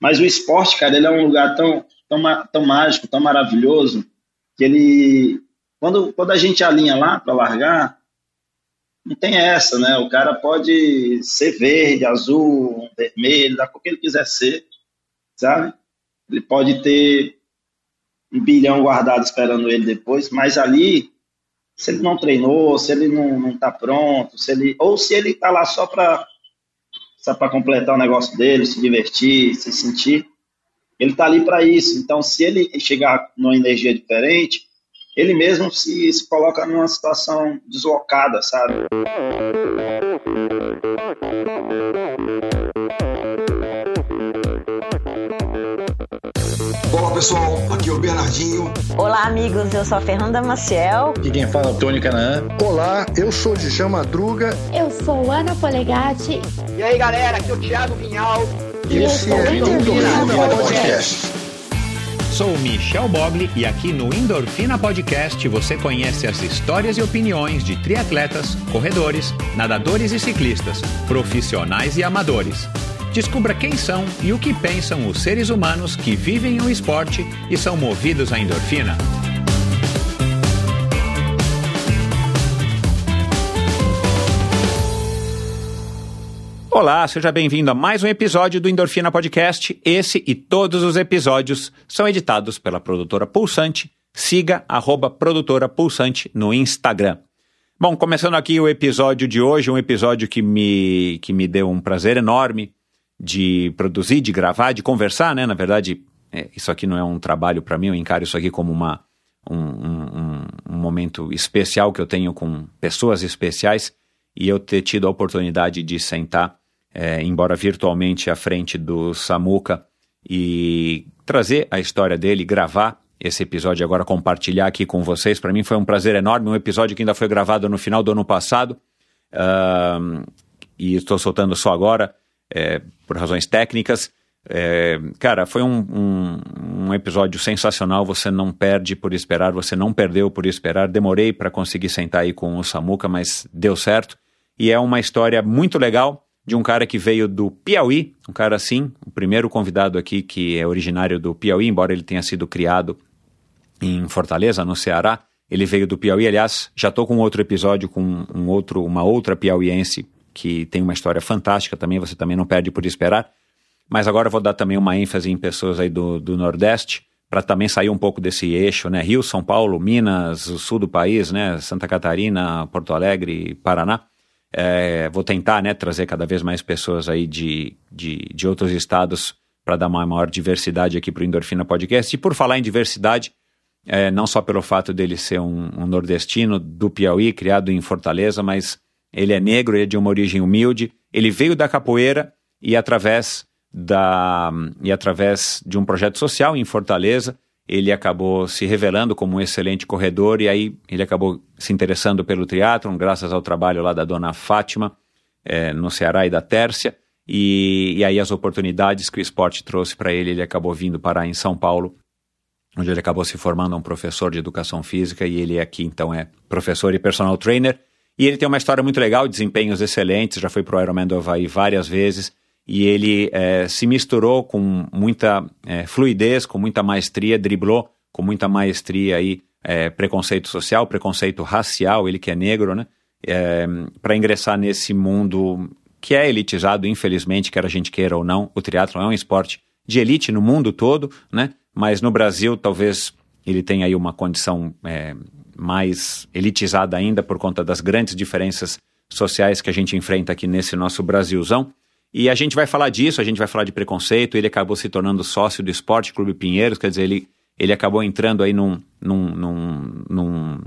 Mas o esporte, cara, ele é um lugar tão, tão, tão mágico, tão maravilhoso, que ele. Quando, quando a gente alinha lá para largar, não tem essa, né? O cara pode ser verde, azul, vermelho, da cor que ele quiser ser, sabe? Ele pode ter um bilhão guardado esperando ele depois, mas ali, se ele não treinou, se ele não, não tá pronto, se ele, ou se ele tá lá só para para completar o negócio dele, se divertir, se sentir, ele tá ali para isso. Então, se ele chegar numa energia diferente, ele mesmo se, se coloca numa situação deslocada, sabe? Olá pessoal, aqui é o Bernardinho. Olá amigos, eu sou a Fernanda Maciel. E quem fala é o Tony Canaan. Olá, eu sou Djalma Madruga. Eu sou Ana Polegatti. E aí galera, aqui é o Thiago Vinhal. E esse é o Endorfina Podcast. Sou Michel Bogli e aqui no Endorfina Podcast você conhece as histórias e opiniões de triatletas, corredores, nadadores e ciclistas, profissionais e amadores. Descubra quem são e o que pensam os seres humanos que vivem o esporte e são movidos à endorfina. Olá, seja bem-vindo a mais um episódio do Endorfina Podcast. Esse e todos os episódios são editados pela produtora Pulsante. Siga arroba produtora Pulsante no Instagram. Bom, começando aqui o episódio de hoje, um episódio que me, que me deu um prazer enorme de produzir, de gravar, de conversar, né? Na verdade, é, isso aqui não é um trabalho para mim, eu encaro isso aqui como uma, um, um, um, momento especial que eu tenho com pessoas especiais e eu ter tido a oportunidade de sentar, é, embora virtualmente, à frente do Samuca e trazer a história dele, gravar esse episódio agora, compartilhar aqui com vocês. Para mim foi um prazer enorme, um episódio que ainda foi gravado no final do ano passado uh, e estou soltando só agora é, por razões técnicas. É, cara, foi um, um, um, episódio sensacional. Você não perde por esperar, você não perdeu por esperar. Demorei para conseguir sentar aí com o Samuca, mas deu certo. E é uma história muito legal de um cara que veio do Piauí, um cara assim, o primeiro convidado aqui que é originário do Piauí, embora ele tenha sido criado em Fortaleza, no Ceará. Ele veio do Piauí, aliás, já estou com outro episódio com um outro, uma outra piauiense que tem uma história fantástica também, você também não perde por esperar. Mas agora eu vou dar também uma ênfase em pessoas aí do, do Nordeste, para também sair um pouco desse eixo, né? Rio, São Paulo, Minas, o sul do país, né? Santa Catarina, Porto Alegre, Paraná. É, vou tentar, né, trazer cada vez mais pessoas aí de, de, de outros estados para dar uma maior diversidade aqui para o Endorfina Podcast. E por falar em diversidade, é, não só pelo fato dele ser um, um nordestino do Piauí, criado em Fortaleza, mas ele é negro, ele é de uma origem humilde, ele veio da capoeira e através da e através de um projeto social em Fortaleza, ele acabou se revelando como um excelente corredor e aí ele acabou se interessando pelo triatlon, graças ao trabalho lá da dona Fátima, é, no Ceará e da Tércia, e, e aí as oportunidades que o esporte trouxe para ele, ele acabou vindo parar em São Paulo, onde ele acabou se formando um professor de educação física e ele aqui então é professor e personal trainer, e ele tem uma história muito legal, desempenhos excelentes, já foi pro Ironman do Havaí várias vezes, e ele é, se misturou com muita é, fluidez, com muita maestria, driblou com muita maestria aí é, preconceito social, preconceito racial, ele que é negro, né? Para ingressar nesse mundo que é elitizado, infelizmente, quer a gente queira ou não, o triatlo é um esporte de elite no mundo todo, né? Mas no Brasil, talvez ele tenha aí uma condição mais elitizada ainda por conta das grandes diferenças sociais que a gente enfrenta aqui nesse nosso Brasilzão. E a gente vai falar disso, a gente vai falar de preconceito. Ele acabou se tornando sócio do Esporte Clube Pinheiros, quer dizer, ele, ele acabou entrando aí num, num, num, num,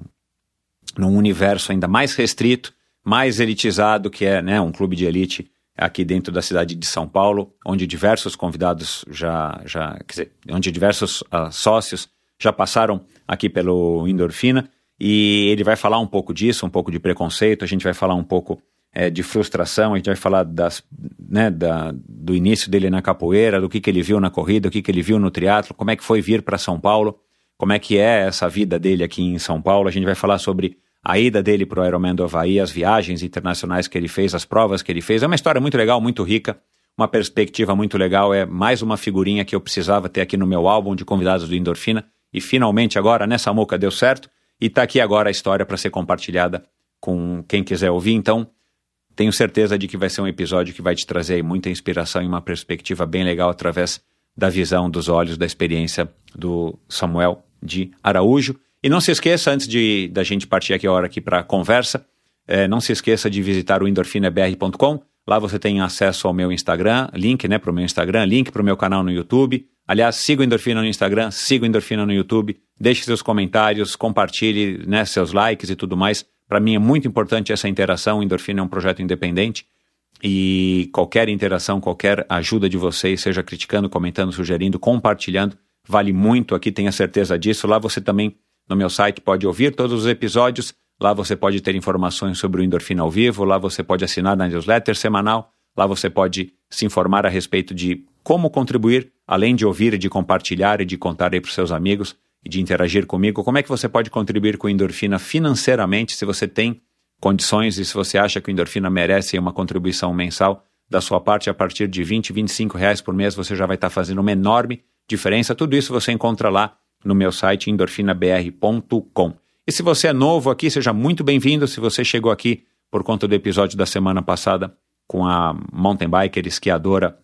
num universo ainda mais restrito, mais elitizado, que é né, um clube de elite aqui dentro da cidade de São Paulo, onde diversos convidados já, já quer dizer, onde diversos uh, sócios já passaram aqui pelo Endorfina. E ele vai falar um pouco disso, um pouco de preconceito, a gente vai falar um pouco é, de frustração, a gente vai falar das, né, da, do início dele na capoeira, do que, que ele viu na corrida, o que, que ele viu no triatlo, como é que foi vir para São Paulo, como é que é essa vida dele aqui em São Paulo. A gente vai falar sobre a ida dele para o Ironman do Havaí, as viagens internacionais que ele fez, as provas que ele fez. É uma história muito legal, muito rica, uma perspectiva muito legal. É mais uma figurinha que eu precisava ter aqui no meu álbum de convidados do Endorfina. E finalmente agora, nessa moca, deu certo. E está aqui agora a história para ser compartilhada com quem quiser ouvir. Então, tenho certeza de que vai ser um episódio que vai te trazer muita inspiração e uma perspectiva bem legal através da visão, dos olhos, da experiência do Samuel de Araújo. E não se esqueça, antes de da gente partir aqui a hora aqui para a conversa, é, não se esqueça de visitar o endorfinabr.com. Lá você tem acesso ao meu Instagram, link né, para o meu Instagram, link para o meu canal no YouTube. Aliás, siga o Endorfina no Instagram, siga o Endorfina no YouTube, deixe seus comentários, compartilhe né, seus likes e tudo mais. Para mim é muito importante essa interação. O Endorfina é um projeto independente e qualquer interação, qualquer ajuda de vocês, seja criticando, comentando, sugerindo, compartilhando, vale muito aqui, tenha certeza disso. Lá você também, no meu site, pode ouvir todos os episódios. Lá você pode ter informações sobre o Endorfina ao vivo. Lá você pode assinar na newsletter semanal. Lá você pode se informar a respeito de como contribuir, além de ouvir, de compartilhar e de contar aí para os seus amigos e de interagir comigo. Como é que você pode contribuir com Endorfina financeiramente, se você tem condições e se você acha que o Endorfina merece uma contribuição mensal da sua parte a partir de 20, 25 reais por mês, você já vai estar fazendo uma enorme diferença. Tudo isso você encontra lá no meu site endorfinabr.com. E se você é novo aqui, seja muito bem-vindo. Se você chegou aqui por conta do episódio da semana passada com a mountain biker esquiadora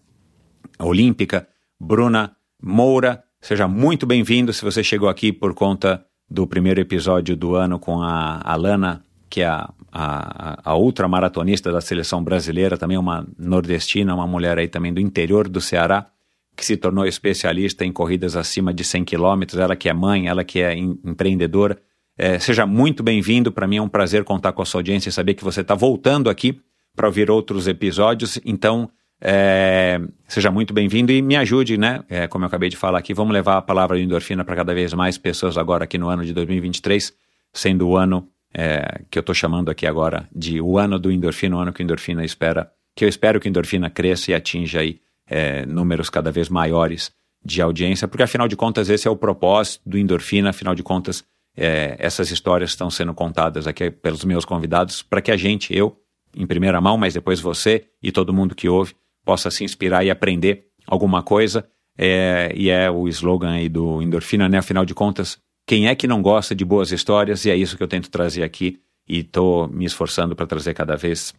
olímpica Bruna Moura, seja muito bem-vindo. Se você chegou aqui por conta do primeiro episódio do ano com a Alana, que é a, a, a ultramaratonista da seleção brasileira, também uma nordestina, uma mulher aí também do interior do Ceará, que se tornou especialista em corridas acima de 100 quilômetros, ela que é mãe, ela que é em, empreendedora. É, seja muito bem-vindo, para mim é um prazer contar com a sua audiência e saber que você está voltando aqui para ouvir outros episódios. Então, é, seja muito bem-vindo e me ajude, né? É, como eu acabei de falar aqui, vamos levar a palavra de endorfina para cada vez mais pessoas agora aqui no ano de 2023, sendo o ano é, que eu estou chamando aqui agora de o ano do endorfina, o ano que o endorfina espera, que eu espero que o endorfina cresça e atinja aí é, números cada vez maiores de audiência, porque afinal de contas esse é o propósito do endorfina, afinal de contas é, essas histórias estão sendo contadas aqui pelos meus convidados para que a gente, eu, em primeira mão, mas depois você e todo mundo que ouve, possa se inspirar e aprender alguma coisa. É, e é o slogan aí do Endorfina, né? Afinal de contas, quem é que não gosta de boas histórias? E é isso que eu tento trazer aqui e estou me esforçando para trazer cada vez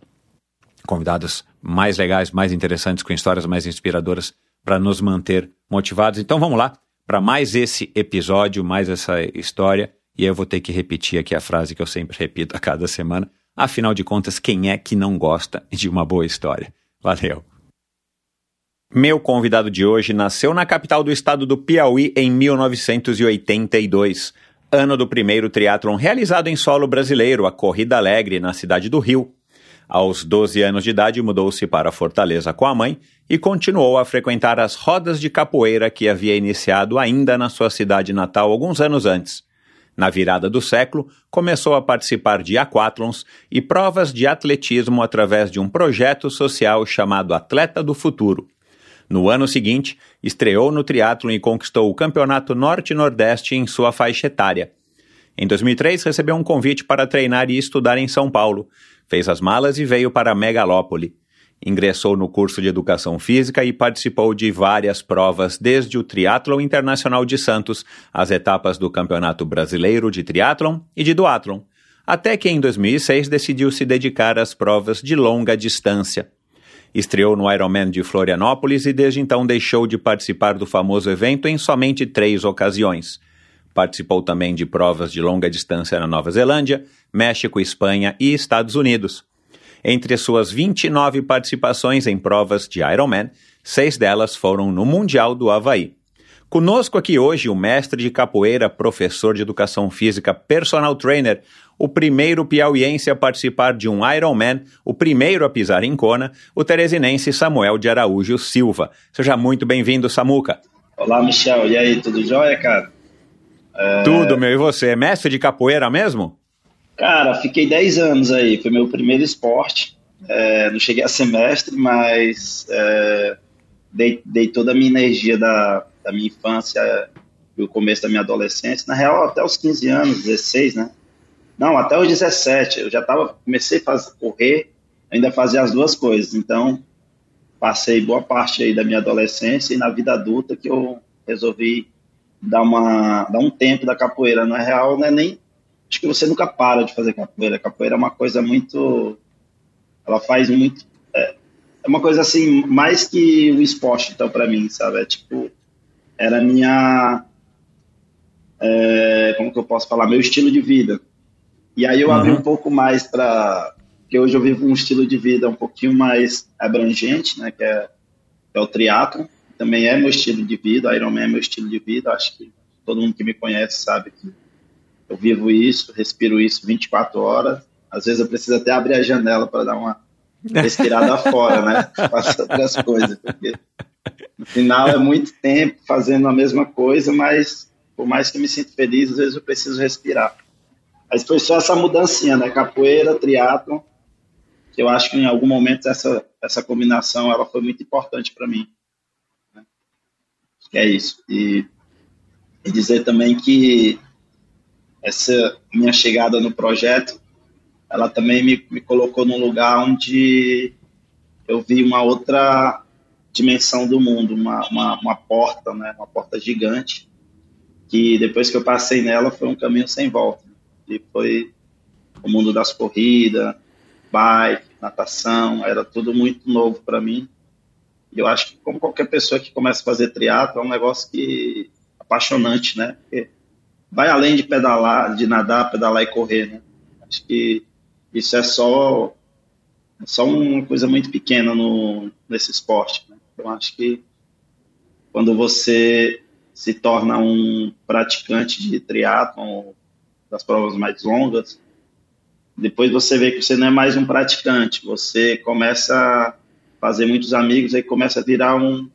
convidados mais legais, mais interessantes, com histórias mais inspiradoras para nos manter motivados. Então vamos lá para mais esse episódio, mais essa história. E eu vou ter que repetir aqui a frase que eu sempre repito a cada semana. Afinal de contas, quem é que não gosta de uma boa história? Valeu! Meu convidado de hoje nasceu na capital do estado do Piauí em 1982, ano do primeiro triatlon realizado em solo brasileiro, a Corrida Alegre, na cidade do Rio. Aos 12 anos de idade, mudou-se para Fortaleza com a mãe e continuou a frequentar as rodas de capoeira que havia iniciado ainda na sua cidade natal alguns anos antes. Na virada do século, começou a participar de aquatlons e provas de atletismo através de um projeto social chamado Atleta do Futuro. No ano seguinte, estreou no triatlo e conquistou o Campeonato Norte-Nordeste em sua faixa etária. Em 2003, recebeu um convite para treinar e estudar em São Paulo. Fez as malas e veio para Megalópole. Ingressou no curso de Educação Física e participou de várias provas, desde o Triatlon Internacional de Santos, as etapas do Campeonato Brasileiro de Triatlon e de Duatlon, até que em 2006 decidiu se dedicar às provas de longa distância. Estreou no Ironman de Florianópolis e desde então deixou de participar do famoso evento em somente três ocasiões. Participou também de provas de longa distância na Nova Zelândia, México, Espanha e Estados Unidos. Entre suas 29 participações em provas de Ironman, seis delas foram no Mundial do Havaí. Conosco aqui hoje o mestre de capoeira, professor de educação física, personal trainer, o primeiro piauiense a participar de um Ironman, o primeiro a pisar em Kona, o teresinense Samuel de Araújo Silva. Seja muito bem-vindo, Samuca. Olá, Michel. E aí, tudo jóia, cara? É... Tudo, meu. E você? É mestre de capoeira mesmo? Cara, fiquei 10 anos aí. Foi meu primeiro esporte. É, não cheguei a ser mestre, mas é, dei, dei, toda a minha energia da, da minha infância e o começo da minha adolescência. Na real, até os 15 anos, 16, né? Não, até os 17. Eu já tava, comecei a fazer, correr, ainda fazia as duas coisas. Então, passei boa parte aí da minha adolescência e na vida adulta que eu resolvi dar, uma, dar um tempo da capoeira. Na real, não é nem. Acho que você nunca para de fazer capoeira. Capoeira é uma coisa muito. Ela faz muito. É, é uma coisa assim, mais que o esporte, então, para mim, sabe? É tipo. Era minha. É, como que eu posso falar? Meu estilo de vida. E aí eu uhum. abri um pouco mais para. que hoje eu vivo um estilo de vida um pouquinho mais abrangente, né? Que é, que é o triatlo também é meu estilo de vida, Ironman é meu estilo de vida, acho que todo mundo que me conhece sabe que eu vivo isso, respiro isso 24 horas, às vezes eu preciso até abrir a janela para dar uma respirada fora, né, fazer outras coisas, porque no final é muito tempo fazendo a mesma coisa, mas por mais que me sinta feliz, às vezes eu preciso respirar. Mas foi só essa mudancinha, né, capoeira, triatlo, que eu acho que em algum momento essa, essa combinação ela foi muito importante para mim que é isso. E, e dizer também que essa minha chegada no projeto, ela também me, me colocou num lugar onde eu vi uma outra dimensão do mundo, uma, uma, uma, porta, né, uma porta gigante, que depois que eu passei nela foi um caminho sem volta. E foi o mundo das corridas, bike, natação, era tudo muito novo para mim. E eu acho que, como qualquer pessoa que começa a fazer triatlo, é um negócio que apaixonante, né? Porque vai além de pedalar, de nadar, pedalar e correr, né? Acho que isso é só, é só uma coisa muito pequena no, nesse esporte. Né? Então, acho que quando você se torna um praticante de triatlon, das provas mais longas, depois você vê que você não é mais um praticante, você começa fazer muitos amigos, aí começa a virar um,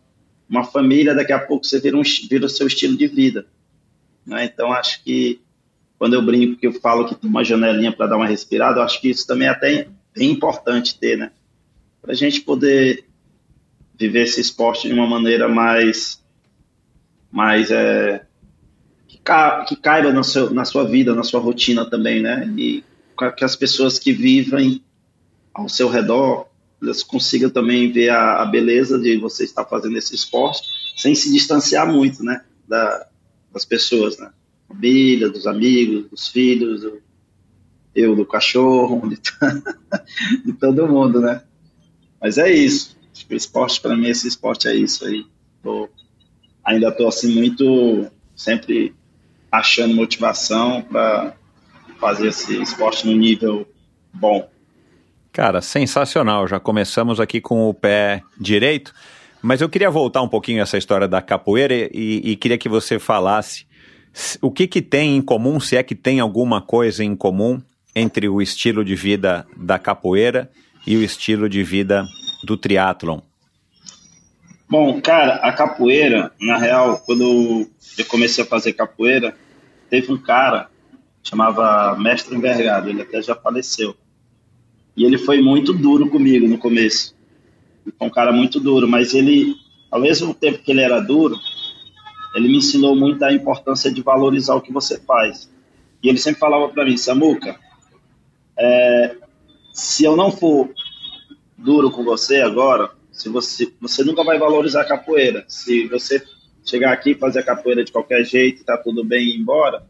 uma família, daqui a pouco você vira, um, vira o seu estilo de vida. Né? Então, acho que quando eu brinco que eu falo que tem uma janelinha para dar uma respirada, eu acho que isso também é até bem importante ter, né? Para a gente poder viver esse esporte de uma maneira mais, mais é, que, ca, que caiba no seu, na sua vida, na sua rotina também, né? E que as pessoas que vivem ao seu redor elas consigam também ver a, a, beleza de você estar fazendo esse esporte sem se distanciar muito, né, da, das pessoas, né, família, dos amigos, dos filhos, do, eu do cachorro, de, de, todo mundo, né. Mas é isso. O esporte para mim esse esporte é isso aí. Tô, ainda estou assim muito sempre achando motivação para fazer esse esporte no nível bom. Cara, sensacional. Já começamos aqui com o pé direito, mas eu queria voltar um pouquinho essa história da capoeira e, e queria que você falasse o que, que tem em comum, se é que tem alguma coisa em comum entre o estilo de vida da capoeira e o estilo de vida do triatlon. Bom, cara, a capoeira, na real, quando eu comecei a fazer capoeira, teve um cara chamava Mestre Envergado, ele até já faleceu. E ele foi muito duro comigo no começo. Foi um cara muito duro, mas ele, ao mesmo tempo que ele era duro, ele me ensinou muito a importância de valorizar o que você faz. E ele sempre falava para mim, Samuca, é, se eu não for duro com você agora, se você, você nunca vai valorizar a capoeira. Se você chegar aqui fazer a capoeira de qualquer jeito tá tudo bem e ir embora,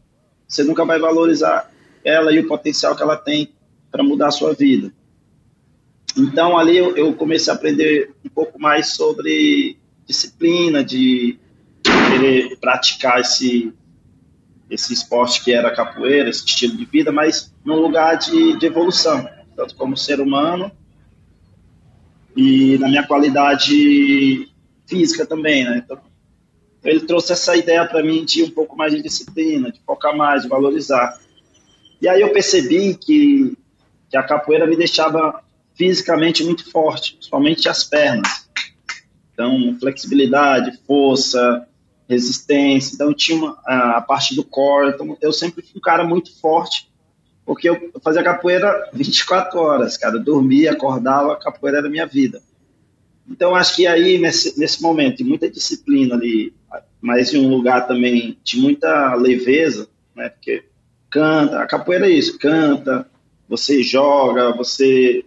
você nunca vai valorizar ela e o potencial que ela tem para mudar a sua vida. Então, ali eu, comecei a aprender um pouco mais sobre disciplina, de querer praticar esse, esse esporte que era capoeira, esse estilo de vida, mas num lugar de, de evolução, tanto como ser humano e na minha qualidade física também, né? Então, ele trouxe essa ideia para mim de um pouco mais de disciplina, de focar mais, de valorizar. E aí eu percebi que que a capoeira me deixava fisicamente muito forte, principalmente as pernas. Então, flexibilidade, força, resistência. Então, tinha uma, a, parte do core. Então, eu sempre fui um cara muito forte, porque eu fazia capoeira 24 horas, cara. Eu dormia, acordava, a capoeira era a minha vida. Então, acho que aí, nesse, nesse momento, de muita disciplina ali, mas em um lugar também de muita leveza, né? Porque canta, a capoeira é isso, canta, você joga, você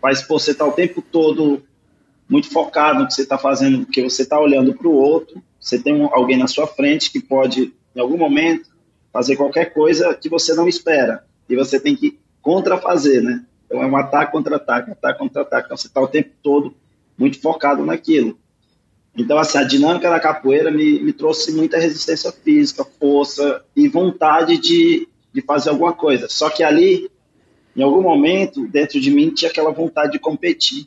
faz, pô, você tá o tempo todo muito focado no que você está fazendo, porque você está olhando para o outro, você tem alguém na sua frente que pode, em algum momento, fazer qualquer coisa que você não espera. E você tem que contrafazer, né? Então é um ataque contra-ataque, ataque contra-ataque. Então você está o tempo todo muito focado naquilo. Então, assim, a dinâmica da capoeira me, me trouxe muita resistência física, força e vontade de, de fazer alguma coisa. Só que ali, em algum momento, dentro de mim, tinha aquela vontade de competir.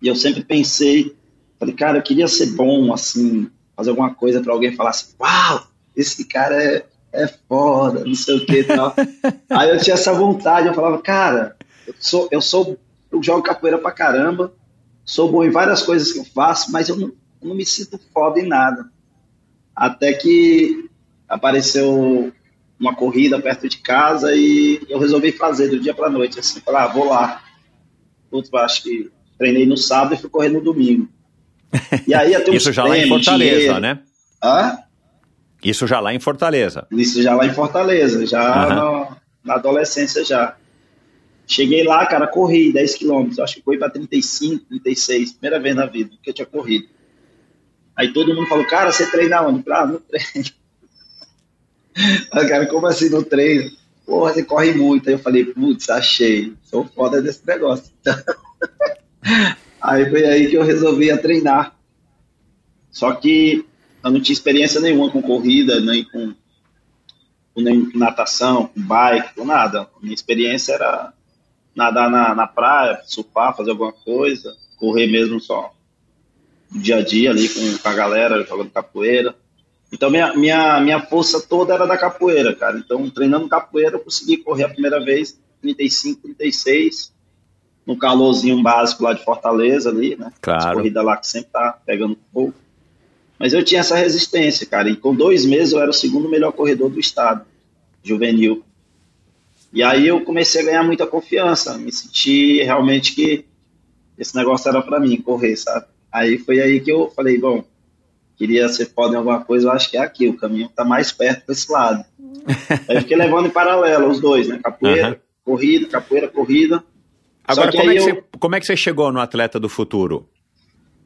E eu sempre pensei, falei, cara, eu queria ser bom, assim, fazer alguma coisa para alguém falar assim, uau, esse cara é, é foda, não sei o que e tal. Aí eu tinha essa vontade, eu falava, cara, eu sou, eu sou, eu jogo capoeira pra caramba, sou bom em várias coisas que eu faço, mas eu não, eu não me sinto foda em nada. Até que apareceu uma corrida perto de casa e eu resolvi fazer do dia para noite, assim, falar, ah, vou lá. Putz, acho que treinei no sábado e fui correr no domingo. E aí até Isso já lá em Fortaleza, dinheiro. né? Hã? Isso já lá em Fortaleza. Isso já lá em Fortaleza, já uhum. na, na, adolescência já. Cheguei lá, cara, corri 10 quilômetros, acho que foi para 35, 36, primeira vez na vida que eu tinha corrido. Aí todo mundo falou, cara, você treina onde? Ah, no treino. Aí, cara, como assim no treino? Porra, você corre muito. Aí eu falei, putz, achei, sou foda desse negócio. aí foi aí que eu resolvi a treinar. Só que eu não tinha experiência nenhuma com corrida, nem com, nem natação, com bike, com nada. Minha experiência era nadar na, na praia, surfar, fazer alguma coisa, correr mesmo só dia a dia ali com, com a galera, jogando capoeira. Então minha, minha, minha força toda era da capoeira, cara. Então treinando capoeira eu consegui correr a primeira vez 35, 36 no calorzinho básico lá de Fortaleza ali, né? Claro. As corrida lá que sempre tá pegando fogo. Mas eu tinha essa resistência, cara. E com dois meses eu era o segundo melhor corredor do estado, juvenil. E aí eu comecei a ganhar muita confiança, me senti realmente que esse negócio era para mim, correr, sabe? Aí foi aí que eu falei, bom, queria ser foda em alguma coisa, eu acho que é aqui, o caminho tá mais perto desse lado. aí eu fiquei levando em paralelo os dois, né? Capoeira, uhum. corrida, capoeira, corrida. Agora, como é, que eu... você, como é que você chegou no Atleta do Futuro?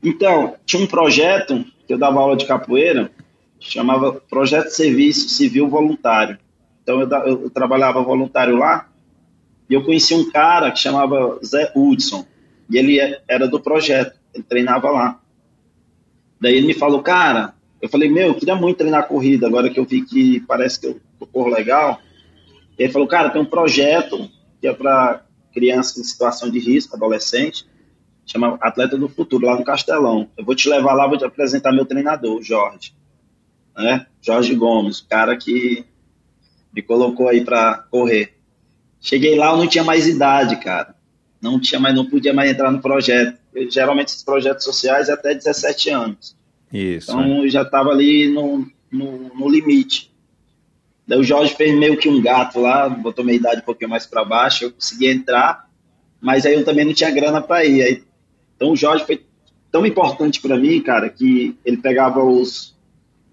Então, tinha um projeto que eu dava aula de capoeira, chamava Projeto de Serviço Civil Voluntário. Então, eu, eu, eu trabalhava voluntário lá, e eu conheci um cara que chamava Zé Hudson, e ele é, era do projeto, ele treinava lá. Daí ele me falou, cara, eu falei, meu, eu queria muito treinar corrida, agora que eu vi que parece que eu, eu corro legal. E ele falou, cara, tem um projeto que é para criança em situação de risco, adolescente, chama Atleta do Futuro, lá no Castelão. Eu vou te levar lá, vou te apresentar meu treinador, o Jorge. Né? Jorge Gomes, o cara que me colocou aí para correr. Cheguei lá, eu não tinha mais idade, cara. Não tinha mais, não podia mais entrar no projeto. Eu, geralmente esses projetos sociais é até 17 anos. Isso. Então é. eu já estava ali no, no, no limite. Daí o Jorge fez meio que um gato lá, botou minha idade um pouquinho mais para baixo, eu consegui entrar, mas aí eu também não tinha grana para ir. Aí, então o Jorge foi tão importante para mim, cara, que ele pegava os,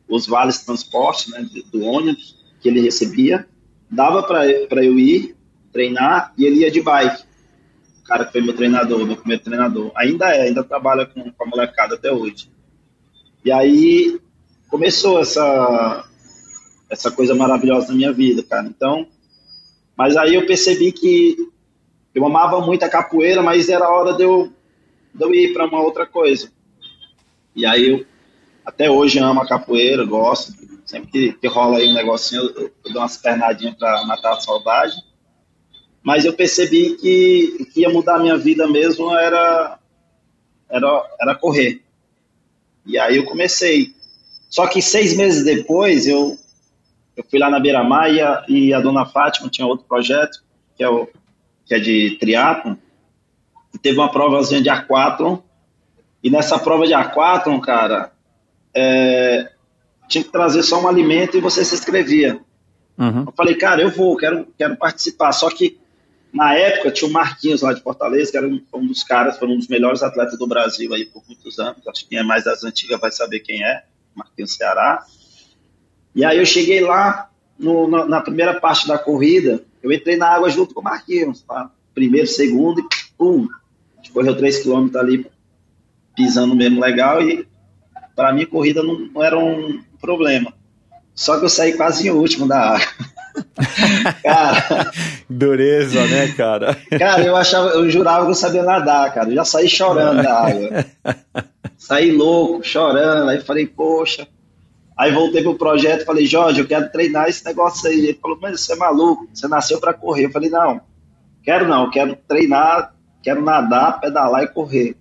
os vales de transporte né, do ônibus que ele recebia, dava para eu ir treinar e ele ia de bike. O cara que foi meu treinador, meu primeiro treinador. Ainda é, ainda trabalha com, com a molecada até hoje. E aí começou essa, essa coisa maravilhosa na minha vida, cara. Então, mas aí eu percebi que eu amava muito a capoeira, mas era hora de eu, de eu ir para uma outra coisa. E aí eu até hoje amo a capoeira, gosto. Sempre que, que rola aí um negocinho, eu, eu dou umas pernadinhas para matar a saudade. Mas eu percebi que, que ia mudar a minha vida mesmo era, era, era correr. E aí eu comecei. Só que seis meses depois eu eu fui lá na Beira Maia e a dona Fátima tinha outro projeto, que é, o, que é de triatlon, e teve uma provazinha de aquatlon, e nessa prova de aquatlon, cara, é, tinha que trazer só um alimento e você se inscrevia. Uhum. Eu falei, cara, eu vou, quero, quero participar. Só que na época tinha o Marquinhos lá de Fortaleza, que era um, um, dos caras, foi um dos melhores atletas do Brasil aí por muitos anos. Acho que quem é mais das antigas vai saber quem é, Marquinhos Ceará. E aí eu cheguei lá, no, na, na, primeira parte da corrida, eu entrei na água junto com o Marquinhos, tá? primeiro, segundo, e pum, a gente correu 3 km ali. pisando mesmo legal e para mim corrida não, não, era um problema. Só que eu saí quase em último da água. cara. Dureza, né, cara? Cara, eu achava, eu jurava que eu sabia nadar, cara. Eu já saí chorando da água. Saí louco, chorando. Aí falei, poxa. Aí voltei pro projeto e falei, Jorge, eu quero treinar esse negócio aí. Ele falou, mas você é maluco, você nasceu para correr. Eu falei, não, quero não, quero treinar, quero nadar, pedalar e correr.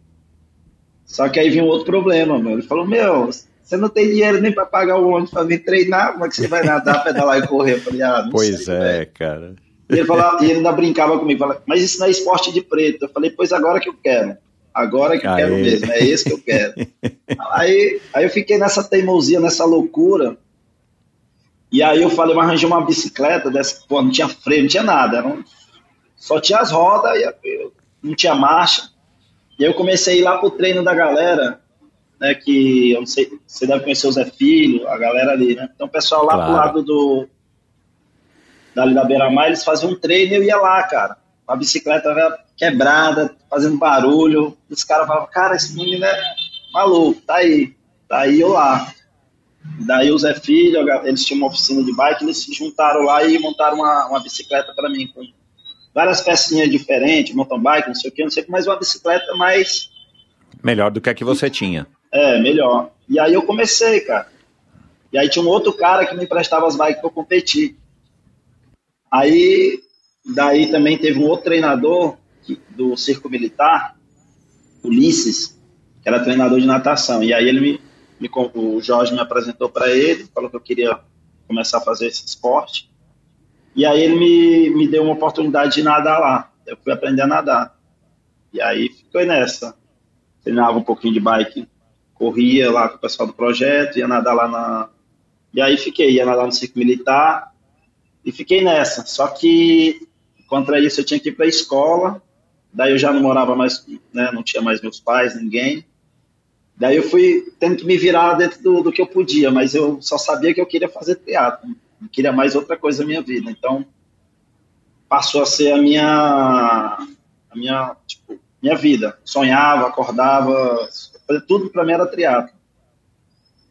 Só que aí vinha um outro problema, meu. Ele falou, meu, você não tem dinheiro nem para pagar o ônibus para vir treinar, como é que você vai nadar, pedalar e correr? Eu falei, ah, não Pois sei, é, velho. cara. E ele, falava, e ele ainda brincava comigo, falava, mas isso não é esporte de preto. Eu falei, pois agora que eu quero. Agora que eu quero mesmo, é esse que eu quero. aí, aí eu fiquei nessa teimosia, nessa loucura. E aí eu falei, mas arranjei uma bicicleta dessa, pô, não tinha freio, não tinha nada, só tinha as rodas, e eu- não tinha marcha. E aí eu comecei a ir lá pro treino da galera, né, que eu não sei, você deve conhecer o Zé Filho, a galera ali, né? Então o pessoal lá pro Claro. lado do, dali da Beira-Mar, eles faziam um treino e eu ia lá, cara. A bicicleta era quebrada, fazendo barulho. Os caras falavam, cara, esse menino é maluco, tá aí. Tá aí eu lá. Daí o Zé Filho, eles tinham uma oficina de bike, eles se juntaram lá e montaram uma, uma bicicleta para mim, com várias pecinhas diferentes, mountain bike, não sei o que, não sei o que, mas uma bicicleta mais Melhor do que a que você tinha. é, melhor. E aí eu comecei, cara. E aí tinha um outro cara que me emprestava as bikes pra eu competir. Aí, daí também teve um outro treinador do Circo Militar, Ulisses, que era treinador de natação. E aí ele me, me o Jorge me apresentou para ele, falou que eu queria começar a fazer esse esporte. E aí ele me, me deu uma oportunidade de nadar lá. Eu fui aprender a nadar. E aí ficou nessa treinava um pouquinho de bike, corria lá com o pessoal do projeto, ia nadar lá na. E aí fiquei, ia nadar no circo militar e fiquei nessa. Só que contra isso eu tinha que ir para a escola, daí eu já não morava mais, né, não tinha mais meus pais, ninguém. Daí eu fui tendo que me virar dentro do, do que eu podia, mas eu só sabia que eu queria fazer teatro, não queria mais outra coisa na minha vida. Então passou a ser a minha, a minha, tipo, minha vida. Sonhava, acordava, tudo para mim era teatro.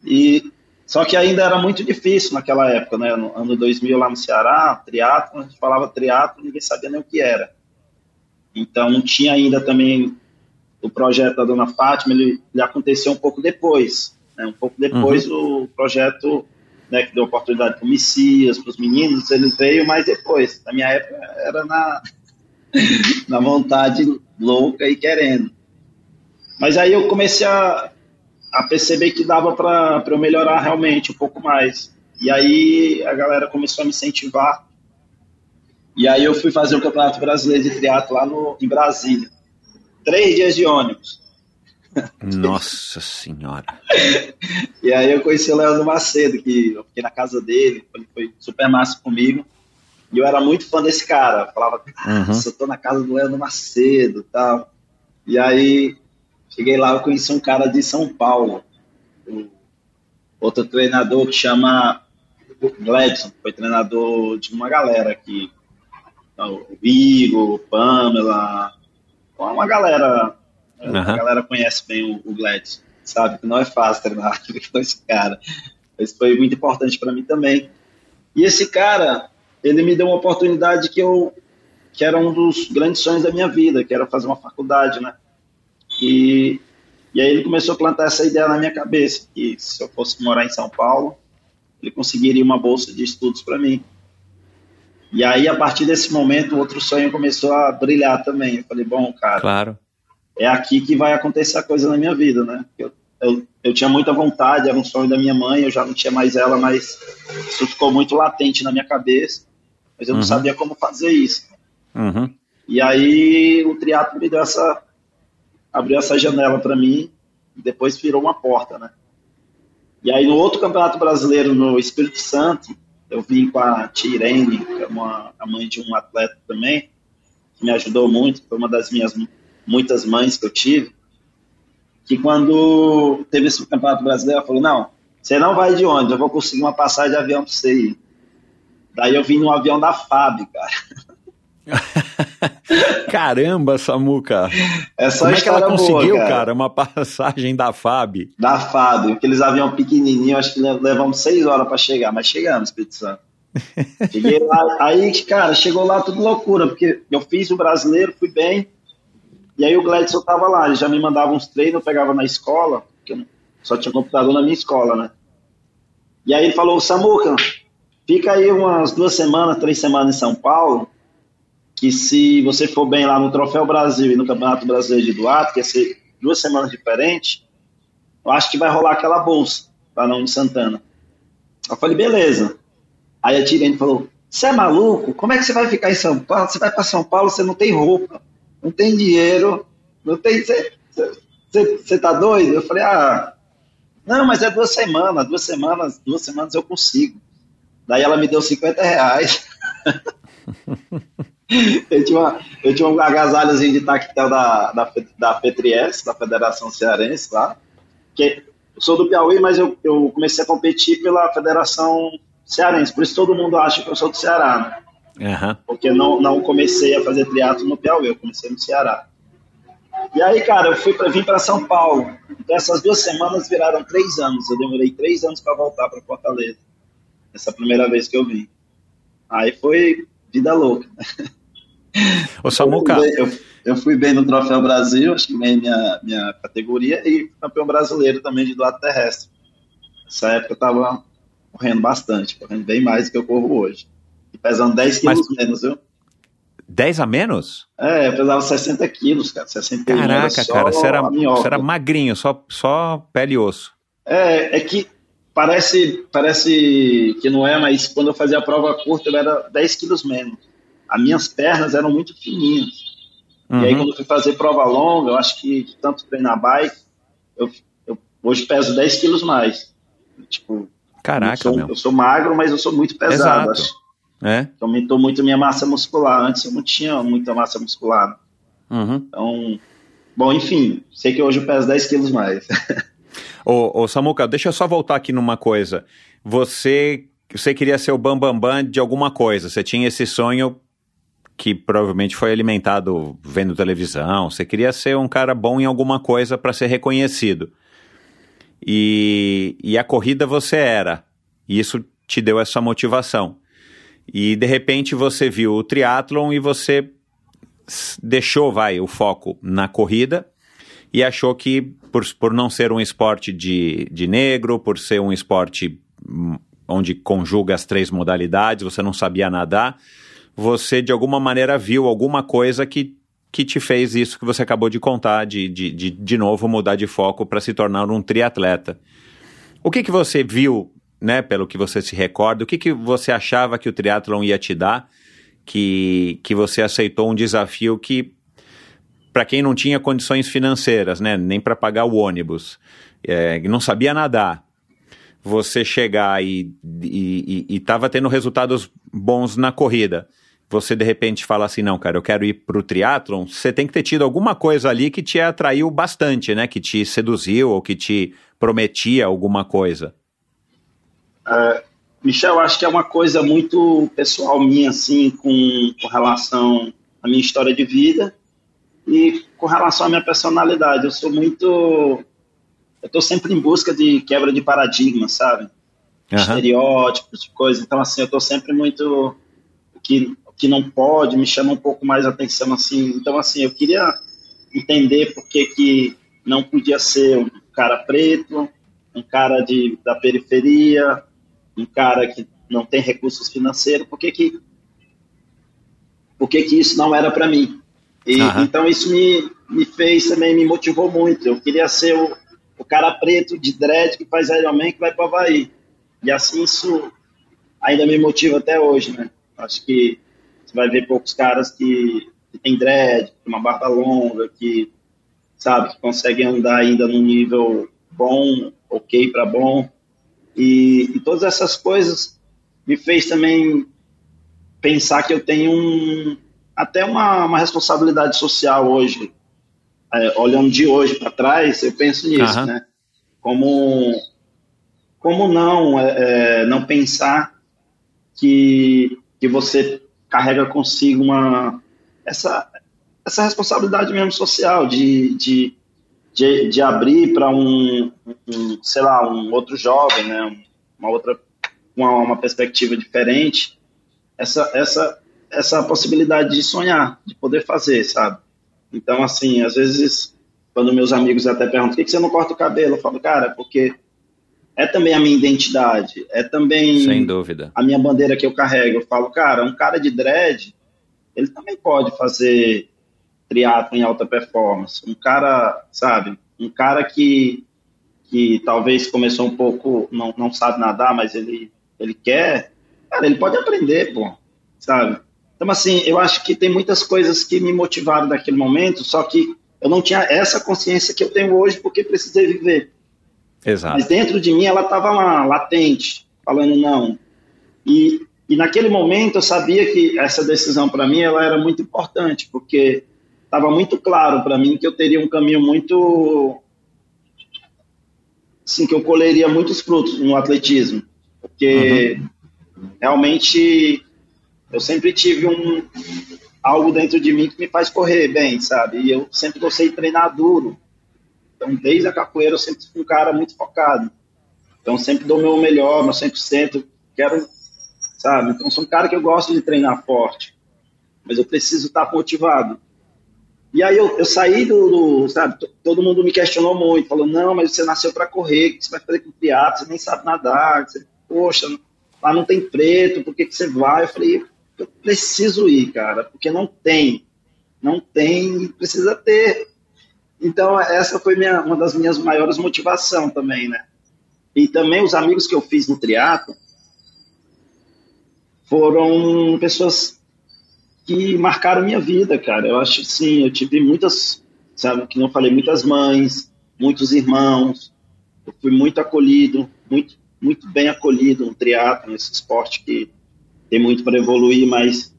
E só que ainda era muito difícil naquela época, né? No ano 2000 lá no Ceará, triatlo, a gente falava triatlo, ninguém sabia nem o que era. Então tinha ainda também o projeto da Dona Fátima, ele, ele aconteceu um pouco depois, né? Um pouco depois o projeto né, que deu oportunidade para o Messias, para os meninos, ele veio mais depois. Na minha época era na, na vontade louca e querendo. Mas aí eu comecei a, a perceber que dava para eu melhorar realmente um pouco mais. E aí a galera começou a me incentivar. E aí eu fui fazer o Campeonato Brasileiro de Triatlo lá no, em Brasília. Três dias de ônibus. Nossa senhora. E aí eu conheci o Leandro Macedo, que eu fiquei na casa dele, ele foi super massa comigo. E eu era muito fã desse cara. Eu falava, Uhum. nossa, eu tô na casa do Leandro Macedo e tal. E aí cheguei lá, eu conheci um cara de São Paulo, outro treinador que chama Gladson, foi treinador de uma galera aqui. Então, O Igor, o Pamela, uma galera, a Aham. galera conhece bem o, o sabe que não é fácil treinar com esse cara. Isso foi muito importante para mim também. E esse cara, ele me deu uma oportunidade que eu que era um dos grandes sonhos da minha vida, que era fazer uma faculdade, né? E, e aí ele começou a plantar essa ideia na minha cabeça, que se eu fosse morar em São Paulo, ele conseguiria uma bolsa de estudos para mim. E aí, a partir desse momento, outro sonho começou a brilhar também. Eu falei, bom, cara, Claro. é aqui que vai acontecer a coisa na minha vida, né? Eu, eu, eu tinha muita vontade, era um sonho da minha mãe, eu já não tinha mais ela, mas isso ficou muito latente na minha cabeça, mas eu não Uhum. sabia como fazer isso. Uhum. E aí o triatlo me deu essa, abriu essa janela para mim, e depois virou uma porta, né? E aí no outro campeonato brasileiro no Espírito Santo, eu vim com a tia Irene, que é uma, a mãe de um atleta também, que me ajudou muito, foi uma das minhas muitas mães que eu tive, que quando teve esse campeonato brasileiro, ela falou, não, você não vai de onde? Eu vou conseguir uma passagem de avião para você ir. Daí eu vim no avião da FAB, cara. Caramba, Samuca. É só Como é que ela conseguiu, boa, cara? cara, uma passagem da FAB? Da FAB, aqueles aviões pequenininhos, acho que levamos seis horas para chegar, mas chegamos, Espírito Santo. Cheguei lá, aí, cara, chegou lá tudo loucura, porque eu fiz o brasileiro, fui bem, e aí o Gladson tava lá, ele já me mandava uns treinos, eu pegava na escola, porque eu só tinha computador na minha escola, né? E aí ele falou, Samuca, fica aí umas duas semanas, três semanas em São Paulo, que se você for bem lá no Troféu Brasil e no Campeonato Brasileiro de Duato, que ia ser duas semanas diferentes, eu acho que vai rolar aquela bolsa para não em Santana. Eu falei, beleza. Aí a Tirene falou, você é maluco? Como é que você vai ficar em São Paulo? Você vai para São Paulo, você não tem roupa, não tem dinheiro, não tem... Você tá doido? Eu falei, ah, não, mas é duas semanas, duas semanas, duas semanas eu consigo. Daí ela me deu 50 reais. eu, tinha uma, eu tinha um agasalhozinho de tactel da, da, da Petries, da Federação Cearense lá. Que eu sou do Piauí, mas eu, eu comecei a competir pela Federação Cearense. Por isso todo mundo acha que eu sou do Ceará, né? Uhum. Porque não, não comecei a fazer triatlo no Piauí, eu comecei no Ceará. E aí, cara, eu fui para vir para São Paulo. Então, essas duas semanas viraram três anos. Eu demorei três anos para voltar para Fortaleza. Essa primeira vez que eu vim. Aí foi vida louca. Ô, Samuca. Eu, eu, eu, fui bem no Troféu Brasil, acho que minha, minha categoria, e campeão brasileiro também de doado terrestre. Nessa época eu tava correndo bastante, correndo bem mais do que eu corro hoje. E pesando 10 quilos Mas... menos, viu? 10 a menos? É, eu pesava 60 quilos, cara. 61 Caraca, cara, você era, você era magrinho, só, só pele e osso. É, é que parece, parece que não é, mas quando eu fazia a prova curta, eu era 10 quilos menos. As minhas pernas eram muito fininhas. Uhum. E aí, uhum. quando eu fui fazer prova longa, eu acho que tanto treinar bike, eu, eu hoje peso 10 quilos mais. Tipo, Caraca, eu sou, meu. eu sou magro, mas eu sou muito pesado. É? Aumentou muito minha massa muscular. Antes eu não tinha muita massa muscular. Uhum. Então, bom, enfim, sei que hoje eu peso 10 quilos mais. ô, ô, Samuca, deixa eu só voltar aqui numa coisa. Você, você queria ser o bambambam bam, bam de alguma coisa. Você tinha esse sonho que provavelmente foi alimentado vendo televisão. Você queria ser um cara bom em alguma coisa para ser reconhecido. E, e a corrida você era. E isso te deu essa motivação. E de repente você viu o triatlon e você deixou, vai, o foco na corrida e achou que por, por não ser um esporte de, de negro, por ser um esporte hum, onde conjuga as três modalidades, você não sabia nadar, você de alguma maneira viu alguma coisa que, que te fez isso que você acabou de contar, de de, de, de novo mudar de foco para se tornar um triatleta. O que, que você viu né, pelo que você se recorda, o que, que você achava que o triatlon ia te dar, que, que você aceitou um desafio que, para quem não tinha condições financeiras, né, nem para pagar o ônibus, é, não sabia nadar, você chegar e estava tendo resultados bons na corrida, você de repente fala assim, não, cara, eu quero ir para o triatlon, você tem que ter tido alguma coisa ali que te atraiu bastante, né, que te seduziu ou que te prometia alguma coisa. Uh, Michel, acho que é uma coisa muito pessoal minha, assim, com, com relação à minha história de vida e com relação à minha personalidade. Eu sou muito. Eu estou sempre em busca de quebra de paradigma, sabe? Uhum. Estereótipos, de coisa. Então, assim, eu estou sempre muito. Que, que não pode me chama um pouco mais a atenção, assim. Então, assim, eu queria entender por que, que não podia ser um cara preto, um cara de, da periferia, um cara que não tem recursos financeiros, por que que, por que, que isso não era para mim? E, uhum. Então isso me, me fez também, me motivou muito. Eu queria ser o, o cara preto de dread que faz Ironman que vai para Havaí. E assim isso ainda me motiva até hoje, né? Acho que você vai ver poucos caras que, que tem dread, que tem uma barba longa, que sabe, que conseguem andar ainda num nível bom, ok para bom. E, e, todas essas coisas me fez também pensar que eu tenho um, até uma, uma responsabilidade social hoje. É, olhando de hoje para trás, eu penso nisso, uhum. né? Como, como não, é, é, não pensar que, que você carrega consigo uma essa essa responsabilidade mesmo social de, de, de, de abrir para um, um, sei lá, um outro jovem, né, uma outra, uma, uma perspectiva diferente, essa, essa, essa possibilidade de sonhar, de poder fazer, sabe? Então, assim, às vezes, quando meus amigos até perguntam, por que você não corta o cabelo? Eu falo, cara, porque é também a minha identidade, é também Sem dúvida. a minha bandeira que eu carrego. Eu falo, cara, um cara de dread, ele também pode fazer triatlo em alta performance. Um cara, sabe, um cara que, que talvez começou um pouco, não, não sabe nadar, mas ele, ele quer, cara, ele pode aprender, pô, sabe? Então, assim, eu acho que tem muitas coisas que me motivaram naquele momento, só que eu não tinha essa consciência que eu tenho hoje porque precisei viver. Exato. Mas dentro de mim ela estava lá, latente, falando não. E, e naquele momento eu sabia que essa decisão para mim ela era muito importante, porque estava muito claro para mim que eu teria um caminho muito. Assim, que eu colheria muitos frutos no atletismo. Porque uhum. realmente eu sempre tive um algo dentro de mim que me faz correr bem, sabe? E eu sempre gostei de treinar duro. Então, desde a capoeira, eu sempre fui um cara muito focado. Então, sempre dou meu melhor, meu 100%. Quero, sabe? Então, sou um cara que eu gosto de treinar forte. Mas eu preciso estar motivado. E aí eu, eu saí do, do, sabe, todo mundo me questionou muito, falou, não, mas você nasceu para correr, o que você vai fazer com triatlo? Você nem sabe nadar, você, poxa, lá não tem preto, por que, que você vai? Eu falei, eu preciso ir, cara, porque não tem, não tem precisa ter. Então essa foi minha, uma das minhas maiores motivações também, né? E também os amigos que eu fiz no triatlo foram pessoas que marcaram minha vida, cara. Eu acho sim, eu tive muitas, sabe, que não falei, muitas mães, muitos irmãos. Eu fui muito acolhido, muito, muito bem acolhido no triatlo, nesse esporte que tem muito para evoluir, mas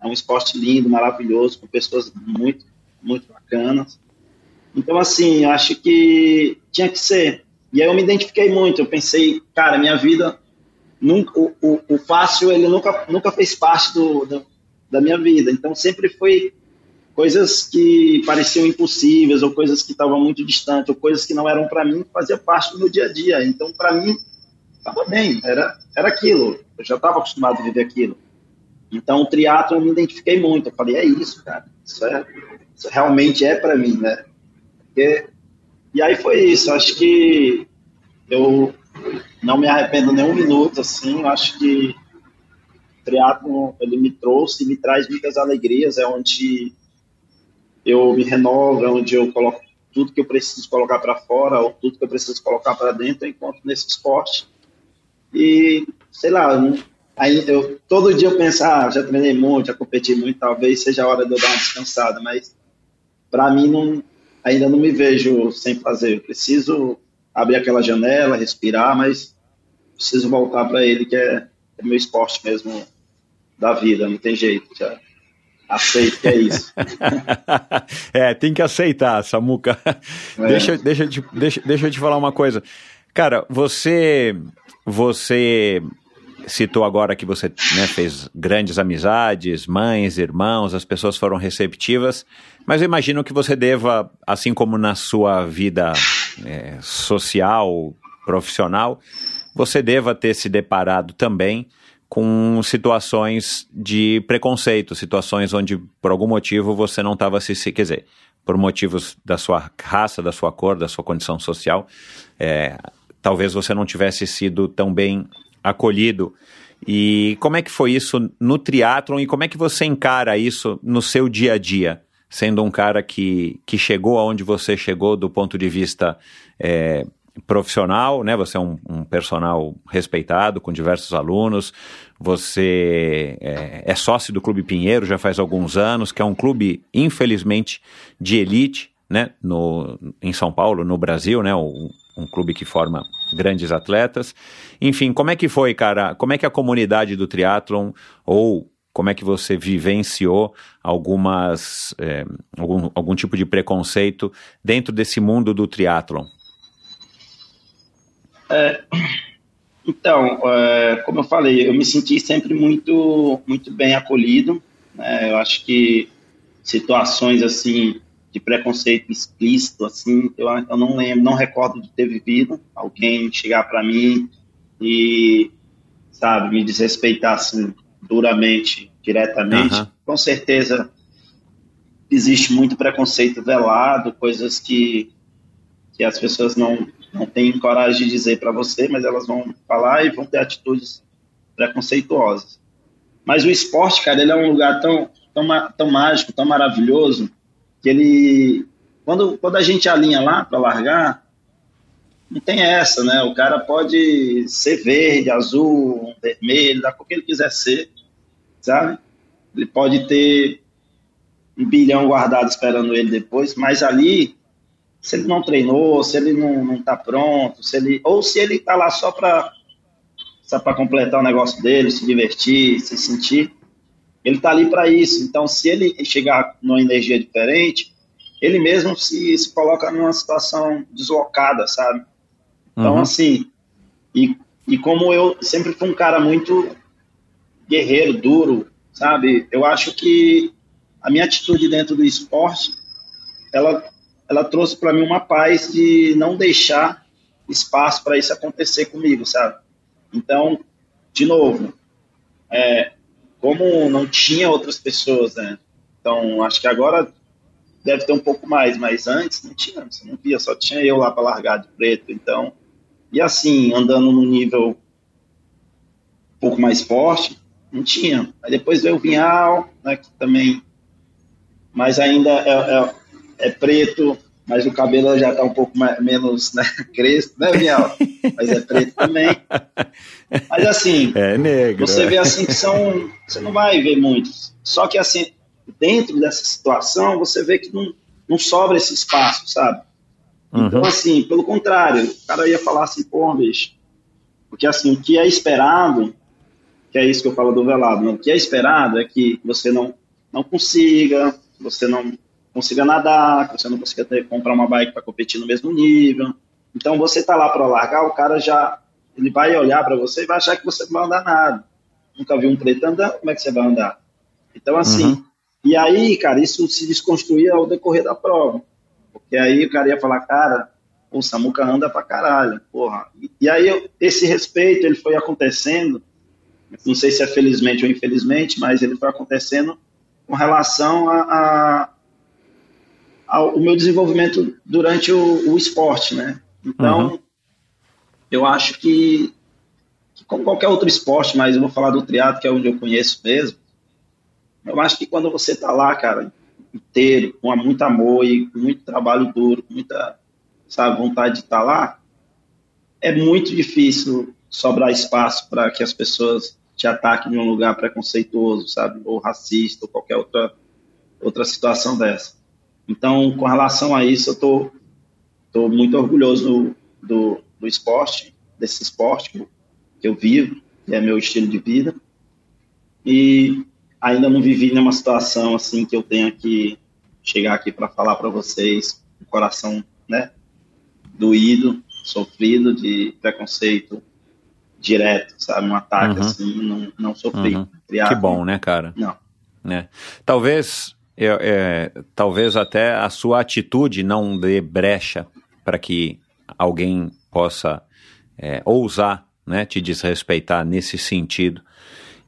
é um esporte lindo, maravilhoso, com pessoas muito, muito bacanas. Então, assim, acho que tinha que ser. E aí eu me identifiquei muito. Eu pensei, cara, minha vida, nunca, o, o, o fácil, ele nunca, nunca fez parte do, do, da minha vida. Então sempre foi coisas que pareciam impossíveis ou coisas que estavam muito distantes ou coisas que não eram para mim fazia parte do meu dia a dia. Então para mim estava bem, era era aquilo. Eu já estava acostumado a viver aquilo. Então o triatlo eu me identifiquei muito. Eu falei é isso, cara. Isso é isso realmente é para mim, né? Porque, e aí foi isso. Acho que eu não me arrependo nem um minuto assim. Acho que triatlo ele me trouxe, me traz muitas alegrias, é onde eu me renovo, é onde eu coloco tudo que eu preciso colocar para fora ou tudo que eu preciso colocar para dentro, eu encontro nesse esporte. E, sei lá, aí eu, todo dia eu penso, ah, já treinei muito, já competi muito, talvez seja a hora de eu dar uma descansada, mas para mim não, ainda não me vejo sem fazer. Eu preciso abrir aquela janela, respirar, mas preciso voltar para ele, que é, é meu esporte mesmo da vida, não tem jeito, já aceito que é isso. é, tem que aceitar, Samuca. É. Deixa, deixa, deixa, deixa eu te falar uma coisa. Cara, você, você citou agora que você né, fez grandes amizades, mães, irmãos, as pessoas foram receptivas, mas eu imagino que você deva, assim como na sua vida é, social, profissional, você deva ter se deparado também com situações de preconceito, situações onde por algum motivo você não estava se, quer dizer, por motivos da sua raça, da sua cor, da sua condição social, é, talvez você não tivesse sido tão bem acolhido. E como é que foi isso no triatlon e como é que você encara isso no seu dia a dia? Sendo um cara que, que chegou aonde você chegou do ponto de vista é, profissional, né? Você é um, um, personal respeitado, com diversos alunos. Você é, é, sócio do Clube Pinheiro já faz alguns anos, que é um clube, infelizmente, de elite, né? No, em São Paulo, no Brasil, né? Um, um clube que forma grandes atletas. Enfim, como é que foi, cara? Como é que a comunidade do triatlon ou como é que você vivenciou algumas é, algum, algum tipo de preconceito dentro desse mundo do triatlon? É, Então, é, como eu falei, eu me senti sempre muito, muito bem acolhido. Né? Eu acho que situações assim de preconceito explícito, assim, eu, eu não lembro, não recordo de ter vivido alguém chegar para mim e, sabe, me desrespeitar assim, duramente, diretamente. Uhum. Com certeza existe muito preconceito velado, coisas que, que as pessoas não, não têm coragem de dizer para você, mas elas vão falar e vão ter atitudes preconceituosas. Mas o esporte, cara, ele é um lugar tão, tão, tão mágico, tão maravilhoso, que ele, quando, quando a gente alinha lá para largar, não tem essa, né? O cara pode ser verde, azul, vermelho, da cor que ele quiser ser, sabe? Ele pode ter um bilhão guardado esperando ele depois, mas ali, se ele não treinou, se ele não, não tá pronto, se ele, ou se ele tá lá só para completar o negócio dele, se divertir, se sentir, ele está ali para isso. Então, se ele chegar numa energia diferente, ele mesmo se, se coloca numa situação deslocada, sabe? Então, uhum. assim, e, e como eu sempre fui um cara muito guerreiro, duro, sabe? Eu acho que a minha atitude dentro do esporte, ela, ela trouxe para mim uma paz de não deixar espaço para isso acontecer comigo, sabe? Então, de novo, é, como não tinha outras pessoas, né? Então, acho que agora deve ter um pouco mais, mas antes não tinha, você não via, só tinha eu lá para largar de preto. Então, e assim, andando no nível um pouco mais forte, não tinha. Aí depois veio o Vinhal, né, que também, mas ainda é, é, é preto, mas o cabelo já está um pouco mais, menos né, crespo, né, Vinhal? Mas é preto também. Mas assim, é negro. você vê assim que são. Você não vai ver muitos. Só que assim, dentro dessa situação, você vê que não, não sobra esse espaço, sabe? Uhum. Então, assim, pelo contrário, o cara ia falar assim, pô, bicho. Porque assim, o que é esperado, que é isso que eu falo do velado, né? o que é esperado é que você não, não consiga, você não consiga nadar, que você não consiga ter, comprar uma bike para competir no mesmo nível. Então você tá lá para largar, o cara já ele vai olhar para você e vai achar que você não vai andar nada. Nunca viu um preto andando, como é que você vai andar? Então assim, uhum. e aí, cara, isso se desconstruía ao decorrer da prova. Porque aí o cara ia falar, cara, o Samuca anda pra caralho, porra. E, e aí esse respeito, ele foi acontecendo, não sei se é felizmente ou infelizmente, mas ele foi acontecendo com relação a, a ao, meu desenvolvimento durante o, o esporte, né? Então, uhum. eu acho que, que, como qualquer outro esporte, mas eu vou falar do triatlo, que é onde eu conheço mesmo, eu acho que quando você tá lá, cara, inteiro, com muito amor e com muito trabalho duro, com muita, sabe, vontade de estar tá lá, é muito difícil sobrar espaço para que as pessoas te ataquem em um lugar preconceituoso, sabe, ou racista, ou qualquer outra, outra situação dessa. Então, com relação a isso, eu tô, tô muito orgulhoso do, do, do esporte, desse esporte que eu vivo, que é meu estilo de vida. E ainda não vivi nenhuma situação assim que eu tenha que chegar aqui para falar para vocês, o coração, né, doído, sofrido de preconceito direto, sabe, um ataque uhum. assim, não, não sofri. Uhum. que bom, né, cara? Não. Né? Talvez é, talvez até a sua atitude não dê brecha para que alguém possa é, ousar né, te desrespeitar nesse sentido.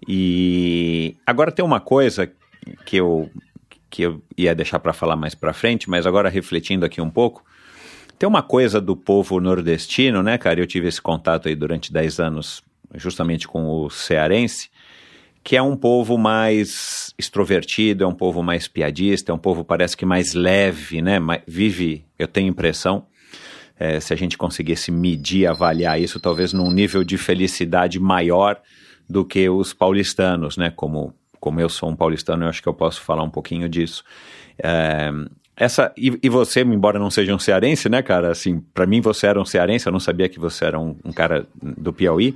E agora tem uma coisa que eu, que eu ia deixar para falar mais para frente, mas agora refletindo aqui um pouco, tem uma coisa do povo nordestino, né, cara? Eu tive esse contato aí durante 10 anos, justamente com o cearense, que é um povo mais extrovertido, é um povo mais piadista, é um povo parece que mais leve, né? Vive, eu tenho impressão, é, se a gente conseguisse medir, avaliar isso, talvez num nível de felicidade maior do que os paulistanos, né? Como, como eu sou um paulistano, eu acho que eu posso falar um pouquinho disso. É, essa e, e, você, embora não seja um cearense, né, cara? Assim, para mim você era um cearense, eu não sabia que você era um, um cara do Piauí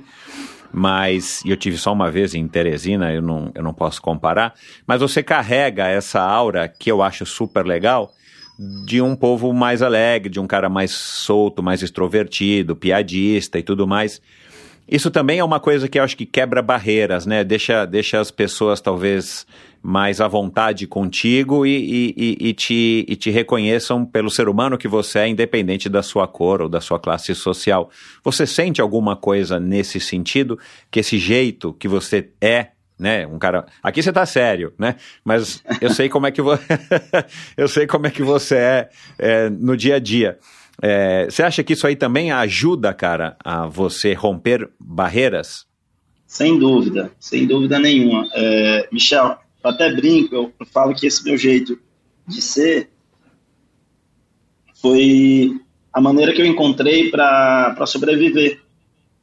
mas eu tive só uma vez em Teresina, eu não, eu não posso comparar, mas você carrega essa aura que eu acho super legal de um povo mais alegre, de um cara mais solto, mais extrovertido, piadista e tudo mais. Isso também é uma coisa que eu acho que quebra barreiras, né? Deixa, deixa as pessoas talvez mais à vontade contigo e, e, e, te, e te reconheçam pelo ser humano que você é, independente da sua cor ou da sua classe social. Você sente alguma coisa nesse sentido? Que esse jeito que você é né? Um cara. Aqui você tá sério, né? Mas eu sei como é que você. eu sei como é que você é, é no dia a dia. É, você acha que isso aí também ajuda, cara, a você romper barreiras? Sem dúvida, sem dúvida nenhuma. É, Michel, eu até brinco, eu, falo que esse meu jeito de ser foi a maneira que eu encontrei para sobreviver.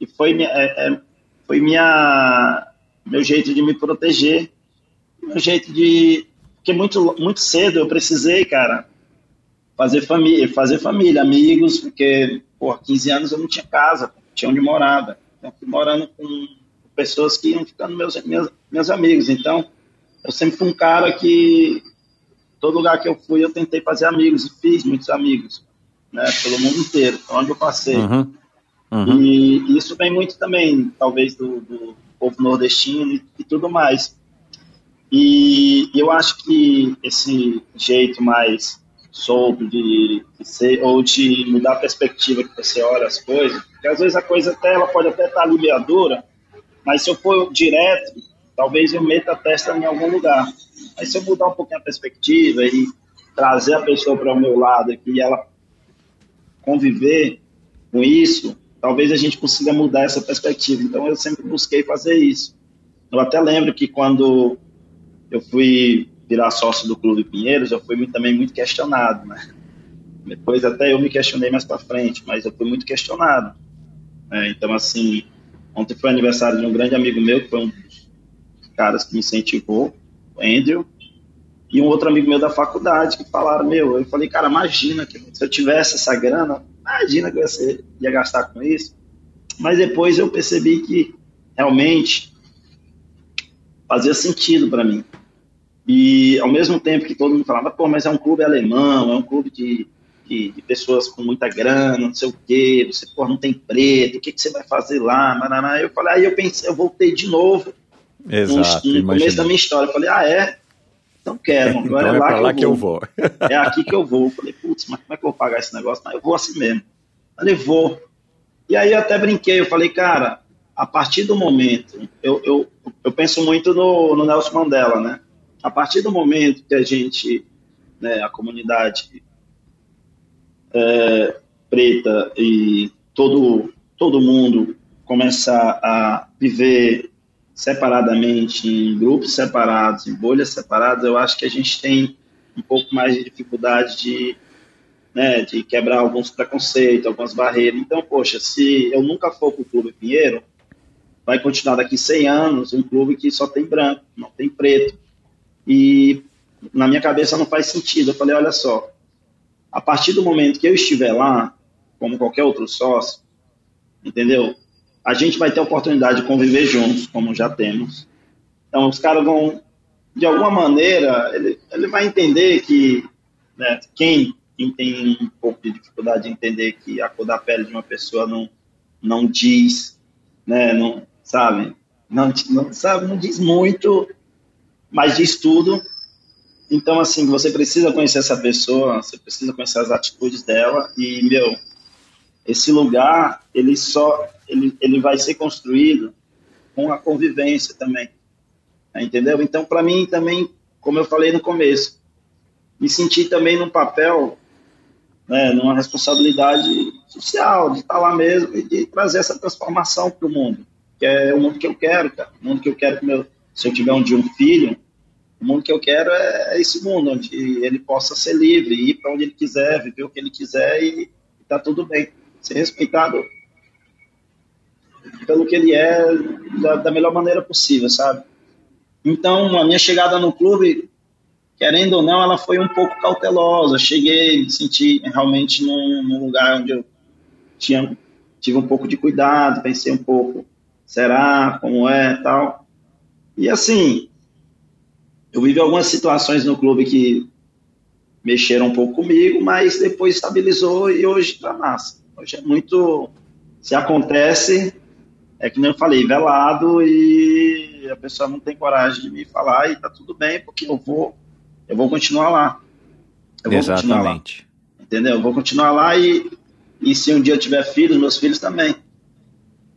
E foi, é, é, foi minha, meu jeito de me proteger, meu jeito de. Porque muito, muito cedo eu precisei, cara, fazer família, fazer família, amigos, porque, por 15 anos eu não tinha casa, tinha onde morava. Então, morando com pessoas que iam ficando meus, meus, meus amigos. Então, eu sempre fui um cara que, todo lugar que eu fui, eu tentei fazer amigos, e fiz muitos amigos, né, pelo mundo inteiro, onde eu passei. Uhum. Uhum. E isso vem muito também, talvez, do, do povo nordestino e, e tudo mais. E eu acho que esse jeito mais solto de, de, ser, ou de mudar a perspectiva que você olha as coisas, porque às vezes a coisa até, ela pode até estar aliviadora, mas se eu for direto, talvez eu meta a testa em algum lugar. Mas se eu mudar um pouquinho a perspectiva e trazer a pessoa para o meu lado e ela conviver com isso, talvez a gente consiga mudar essa perspectiva. Então eu sempre busquei fazer isso. Eu até lembro que quando eu fui virar sócio do Clube Pinheiros, eu fui também muito questionado, né? Depois até eu me questionei mais para frente, mas eu fui muito questionado. Né? Então, assim, ontem foi aniversário de um grande amigo meu, que foi um caras que me incentivou, o Andrew, e um outro amigo meu da faculdade, que falaram, meu, eu falei, cara, imagina que se eu tivesse essa grana, imagina que você ia gastar com isso. Mas depois eu percebi que realmente fazia sentido para mim. E ao mesmo tempo que todo mundo falava, pô, mas é um clube alemão, é um clube de, de, de pessoas com muita grana, não sei o quê, você pô, não tem preto, o que, que você vai fazer lá? Maraná. Eu falei, aí eu pensei, eu voltei de novo Exato, no, começo da minha história. Eu falei, ah, é? Então quero, agora então é, é lá, que, eu que, eu vou. é aqui que eu vou. Eu falei, putz, mas como é que eu vou pagar esse negócio? Não, eu vou assim mesmo. Falei, vou. E aí eu até brinquei, eu falei, cara, a partir do momento, eu, eu, eu penso muito no, no Nelson Mandela, né? a partir do momento que a gente, né, a comunidade é, preta e todo, todo mundo começar a viver separadamente, em grupos separados, em bolhas separadas, eu acho que a gente tem um pouco mais de dificuldade de, né, de quebrar alguns preconceitos, algumas barreiras. Então, poxa, se eu nunca for para o Clube Pinheiro, vai continuar daqui 100 anos um clube que só tem branco, não tem preto. E na minha cabeça não faz sentido. Eu falei, olha só, a partir do momento que eu estiver lá, como qualquer outro sócio, entendeu? A gente vai ter a oportunidade de conviver juntos, como já temos. Então, os caras vão, de alguma maneira, ele, ele vai entender que né, quem, tem um pouco de dificuldade de entender que a cor da pele de uma pessoa não, não diz, né, não, sabe? Não, não, sabe, não diz muito mas diz tudo. Então, assim, você precisa conhecer essa pessoa, você precisa conhecer as atitudes dela e, meu, esse lugar, ele só, ele, ele vai ser construído com a convivência também, entendeu? Então, para mim também, como eu falei no começo, me senti também num papel, né, numa responsabilidade social, de estar lá mesmo e de trazer essa transformação para o mundo, que é o mundo que eu quero, cara, o mundo que eu quero que meu se eu tiver um dia um filho, o mundo que eu quero é, é esse mundo, onde ele possa ser livre, ir para onde ele quiser, viver o que ele quiser e está tudo bem. Ser respeitado pelo que ele é da, da, melhor maneira possível, sabe? Então, a minha chegada no clube, querendo ou não, ela foi um pouco cautelosa. Cheguei, me senti realmente num, num lugar onde eu tinha, tive um pouco de cuidado, pensei um pouco, será, como é, tal. E assim, eu vivi algumas situações no clube que mexeram um pouco comigo, mas depois estabilizou e hoje está massa. Hoje é muito. Se acontece, é que nem eu falei, velado e a pessoa não tem coragem de me falar e tá tudo bem, porque eu vou, eu vou continuar lá. Eu vou Exatamente. continuar lá. Entendeu? Eu vou continuar lá e, e se um dia eu tiver filhos, meus filhos também.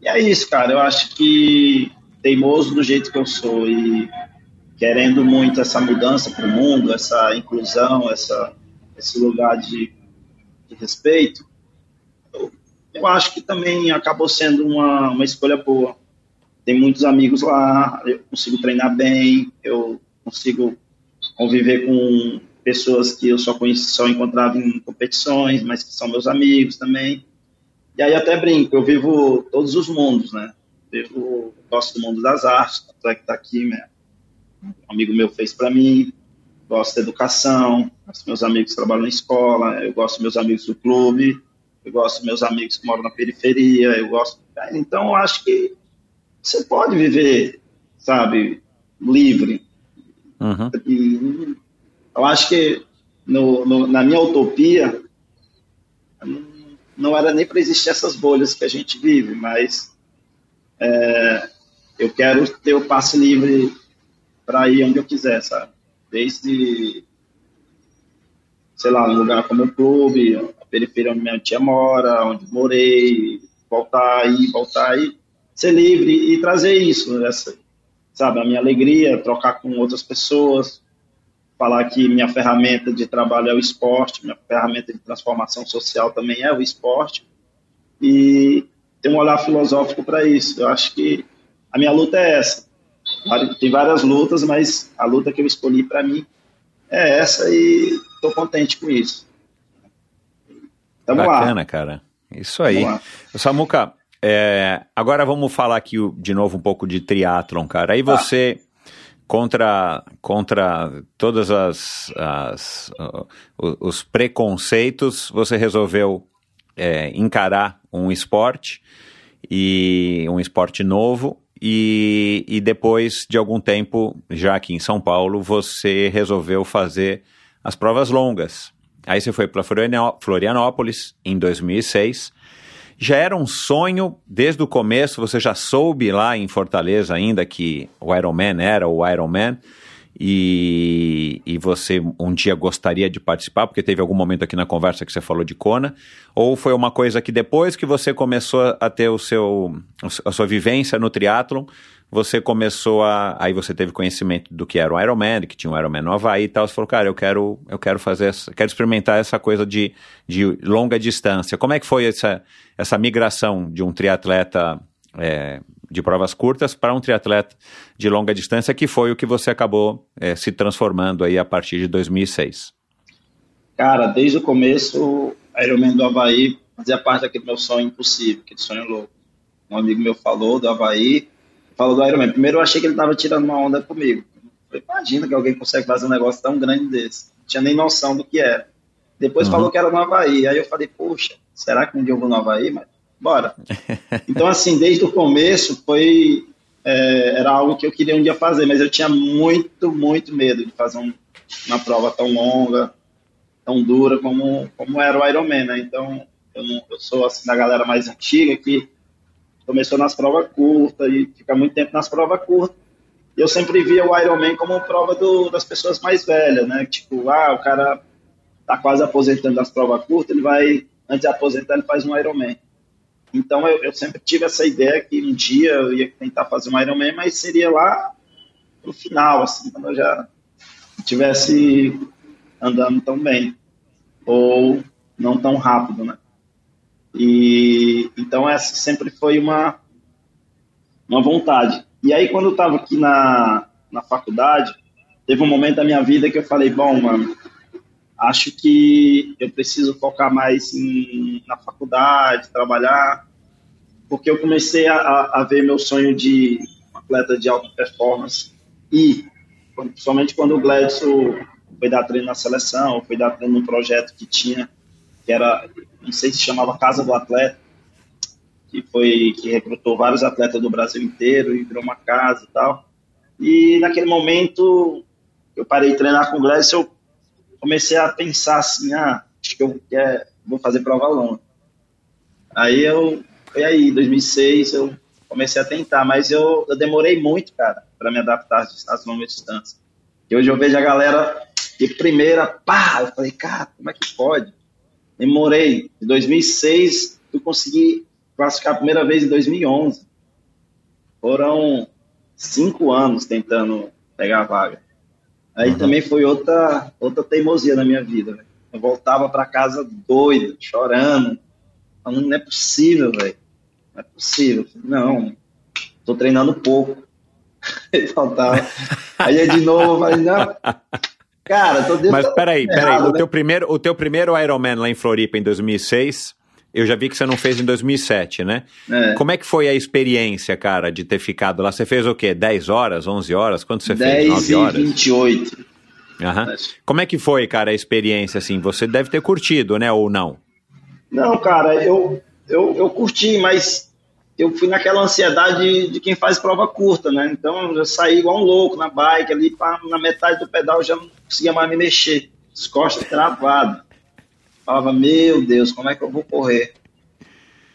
E é isso, cara. Eu acho que teimoso do jeito que eu sou e querendo muito essa mudança para o mundo, essa inclusão, essa, esse lugar de, de respeito, eu, acho que também acabou sendo uma, uma escolha boa. Tem muitos amigos lá, eu consigo treinar bem, eu consigo conviver com pessoas que eu só conheci, só encontrava em competições, mas que são meus amigos também. E aí até brinco, eu vivo todos os mundos, né? Eu gosto do mundo das artes, tanto é que tá aqui, né? Um amigo meu fez para mim, gosto da educação, meus amigos trabalham na escola, eu gosto dos meus amigos do clube, eu gosto dos meus amigos que moram na periferia, eu gosto. Então, eu acho que você pode viver, sabe, livre. Uhum. E eu acho que no, no, na minha utopia não era nem para existir essas bolhas que a gente vive, mas é, eu quero ter o passe livre para ir onde eu quiser, sabe? Desde, sei lá, um lugar como o clube, periferia onde minha tia mora, onde morei, voltar aí, voltar aí, ser livre e trazer isso, essa, sabe? A minha alegria, trocar com outras pessoas, falar que minha ferramenta de trabalho é o esporte, minha ferramenta de transformação social também é o esporte, e ter um olhar filosófico para isso. Eu acho que a minha luta é essa tem várias lutas, mas a luta que eu escolhi para mim é essa e estou contente com isso. Tamo Bacana, lá. cara. Isso aí. Samuca, é, agora vamos falar aqui de novo um pouco de triatlon, cara. Aí você, ah. contra, contra todas as, as uh, os preconceitos, você resolveu é, encarar um esporte e um esporte novo e, e depois de algum tempo, já aqui em São Paulo, você resolveu fazer as provas longas. Aí você foi para Florianópolis em 2006. Já era um sonho desde o começo, você já soube lá em Fortaleza ainda que o Ironman era o Ironman e, e você um dia gostaria de participar, porque teve algum momento aqui na conversa que você falou de Kona, ou foi uma coisa que depois que você começou a ter o seu, a sua vivência no triatlon, você começou a. Aí você teve conhecimento do que era o Ironman, que tinha um Ironman no Havaí e tal. Você falou, cara, eu quero, eu quero fazer essa, quero experimentar essa coisa de, de longa distância. Como é que foi essa, essa migração de um triatleta é, de provas curtas para um triatleta de longa distância, que foi o que você acabou é, se transformando aí a partir de 2006? Cara, desde o começo, a Ironman do Havaí fazia parte daquele meu sonho impossível, aquele sonho louco. Um amigo meu falou do Havaí, falou do Ironman. Primeiro eu achei que ele estava tirando uma onda comigo. falei, imagina que alguém consegue fazer um negócio tão grande desse. Não tinha nem noção do que era. Depois uhum. falou que era no Havaí. Aí eu falei, poxa, será que um dia eu vou no Havaí? Mas bora. Então, assim, desde o começo foi. É, era algo que eu queria um dia fazer, mas eu tinha muito, muito medo de fazer um, uma prova tão longa, tão dura como, como era o Ironman, né? Então, eu, não, eu sou assim da galera mais antiga que começou nas provas curtas e fica muito tempo nas provas curtas. Eu sempre via o Ironman como prova do, das pessoas mais velhas, né? Tipo, ah, o cara tá quase aposentando das provas curtas, ele vai, antes de aposentar, ele faz um Ironman. Então eu, eu, sempre tive essa ideia que um dia eu ia tentar fazer um Ironman, mas seria lá no final, assim, quando eu já estivesse andando tão bem ou não tão rápido, né? E então essa sempre foi uma uma vontade. E aí quando eu estava aqui na na faculdade, teve um momento da minha vida que eu falei, bom, mano, acho que eu preciso focar mais em, na faculdade, trabalhar, porque eu comecei a, a ver meu sonho de atleta de alta performance e, principalmente quando o Gladson foi dar treino na seleção, foi dar treino num projeto que tinha, que era, não sei se chamava Casa do Atleta, que foi que recrutou vários atletas do Brasil inteiro e virou uma casa e tal. E naquele momento eu parei de treinar com o Gladson, eu comecei a pensar assim, ah, acho que eu quero, vou fazer prova longa. Aí eu, foi aí, 2006, eu comecei a tentar, mas eu, eu demorei muito, cara, para me adaptar às longas distâncias. E hoje eu vejo a galera de primeira, pá, eu falei, cara, como é que pode? Demorei. Em 2006, eu consegui classificar a primeira vez em 2011. Foram cinco anos tentando pegar a vaga. Aí uhum. também foi outra, outra teimosia na minha vida. Véio. Eu voltava para casa doido, chorando. Falando, não é possível, velho. Não é possível. Não, tô treinando pouco. Aí faltava. Aí de novo, eu falei, não. Cara, tô Mas peraí, peraí. O, né? teu primeiro, o teu primeiro Ironman lá em Floripa em 2006 eu já vi que você não fez em 2007, né? É. Como é que foi a experiência, cara, de ter ficado lá? Você fez o quê? 10 horas, 11 horas? Quanto você 10 fez? 9 horas? 28. Uhum. Como é que foi, cara, a experiência, assim? Você deve ter curtido, né, ou não? Não, cara, eu, eu, eu curti, mas eu fui naquela ansiedade de quem faz prova curta, né? Então eu saí igual um louco na bike ali, pra, na metade do pedal eu já não conseguia mais me mexer, as costas travadas. Falava, meu Deus, como é que eu vou correr?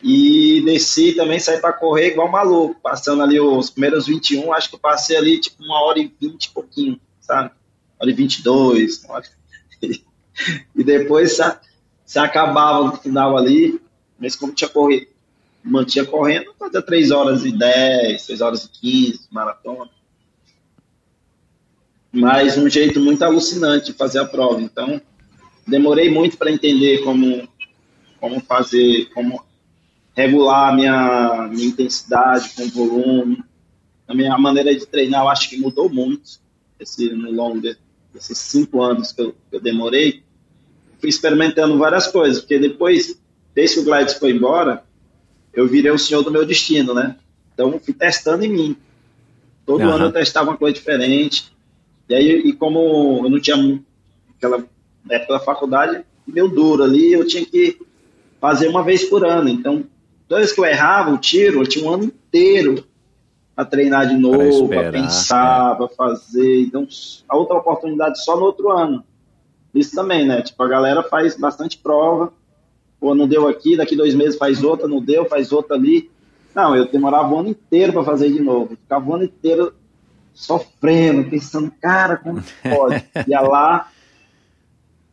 E desci também, saí para correr igual maluco, passando ali os primeiros 21, acho que eu passei ali tipo uma hora e vinte e pouquinho, sabe? Uma hora e vinte e dois. E depois se acabava no final ali, mas como tinha corrido, mantinha correndo, fazia 3 horas e 10, 3 horas e 15, maratona. Mas um jeito muito alucinante de fazer a prova. Então, demorei muito para entender como, como fazer, como regular a minha, minha intensidade com o volume. A minha maneira de treinar, eu acho que mudou muito esse, no longo desses cinco anos que eu, que eu demorei. Fui experimentando várias coisas, porque depois, desde que o Gladys foi embora, eu virei o senhor do meu destino, né? Então, fui testando em mim. Todo uhum. ano eu testava uma coisa diferente. E aí, e como eu não tinha aquela época da faculdade, meu duro ali, eu tinha que fazer uma vez por ano. Então, toda vez que eu errava o tiro, eu tinha um ano inteiro a treinar de novo, para pensar, é. para fazer. Então, a outra oportunidade só no outro ano. Isso também, né? Tipo, a galera faz bastante prova. Pô, não deu aqui, daqui dois meses faz outra, não deu, faz outra ali. Não, eu demorava o ano inteiro para fazer de novo. ficava o ano inteiro sofrendo, pensando, cara, como pode? Ia lá,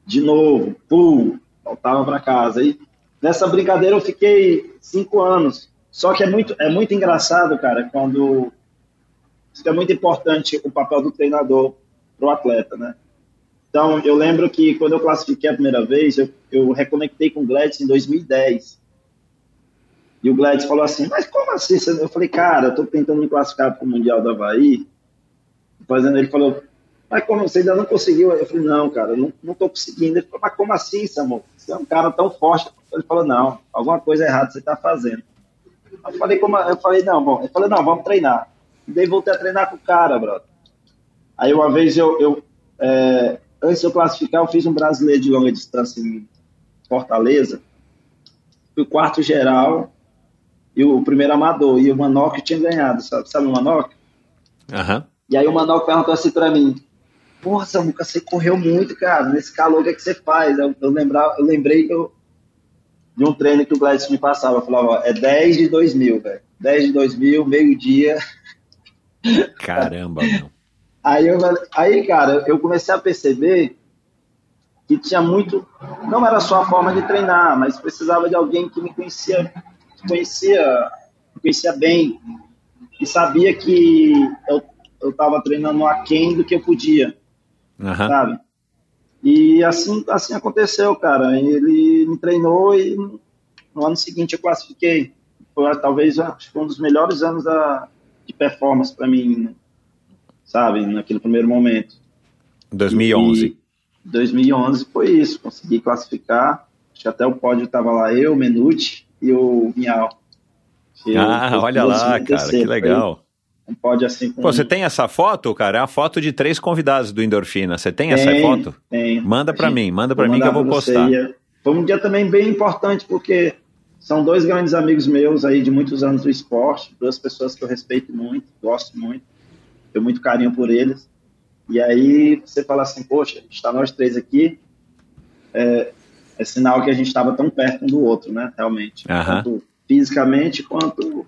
de novo, pum, voltava para casa. E nessa brincadeira eu fiquei cinco anos. Só que é muito, é muito engraçado, cara, quando. Isso é muito importante o papel do treinador para o atleta, né? Então, eu lembro que quando eu classifiquei a primeira vez, eu, eu reconectei com o Gladys em 2010. E o Gladys falou assim, mas como assim? Eu falei, cara, eu tô tentando me classificar para o Mundial do Havaí. Fazendo, ele falou, mas como você ainda não conseguiu? Eu falei, não, cara, não, não tô conseguindo. Ele falou, mas como assim, Samuel? Você é um cara tão forte. Ele falou, não, alguma coisa errada você está fazendo. Eu falei, como, eu falei, não, bom. Ele falou, não, vamos treinar. E daí voltei a treinar com o cara, brother. Aí uma vez eu, eu é, antes de eu classificar, eu fiz um brasileiro de longa distância em Fortaleza. Fui o quarto geral e o primeiro amador. E o Manoc tinha ganhado, sabe, sabe o Manoc? Uhum. E aí o Manoc perguntou assim para mim, Porra, Samuca, você correu muito, cara. Nesse calor, o que, é que você faz? Eu, eu, lembra, eu lembrei eu, de um treino que o Gladys me passava. Eu falava, ó, é 10 de 2000, velho. 10 de 2000, meio-dia. Caramba, meu. Aí, eu, aí, cara, eu comecei a perceber que tinha muito. Não era só a forma de treinar, mas precisava de alguém que me conhecia, conhecia, conhecia bem, e sabia que eu estava treinando aquém do que eu podia uhum. sabe? E assim, assim aconteceu, cara. Ele me treinou e no ano seguinte eu classifiquei. Foi talvez acho que um dos melhores anos da, de performance para mim, sabe? Naquele primeiro momento. 2011. E 2011 foi isso. Consegui classificar. Acho que até o pódio estava lá eu, Menucci e o Vinhal. Ah, olha lá, cara, que legal um pódio assim com... Pô, você tem essa foto, cara? É a foto de três convidados do Endorfina. Você tem, tem essa foto? Tem. Manda para mim, manda para mim que eu vou postar. Foi um dia também bem importante, porque são dois grandes amigos meus aí de muitos anos do esporte, duas pessoas que eu respeito muito, gosto muito, tenho muito carinho por eles. E aí você fala assim, poxa, está nós três aqui, é, é sinal que a gente estava tão perto um do outro, né? Realmente. Uhum. Tanto fisicamente quanto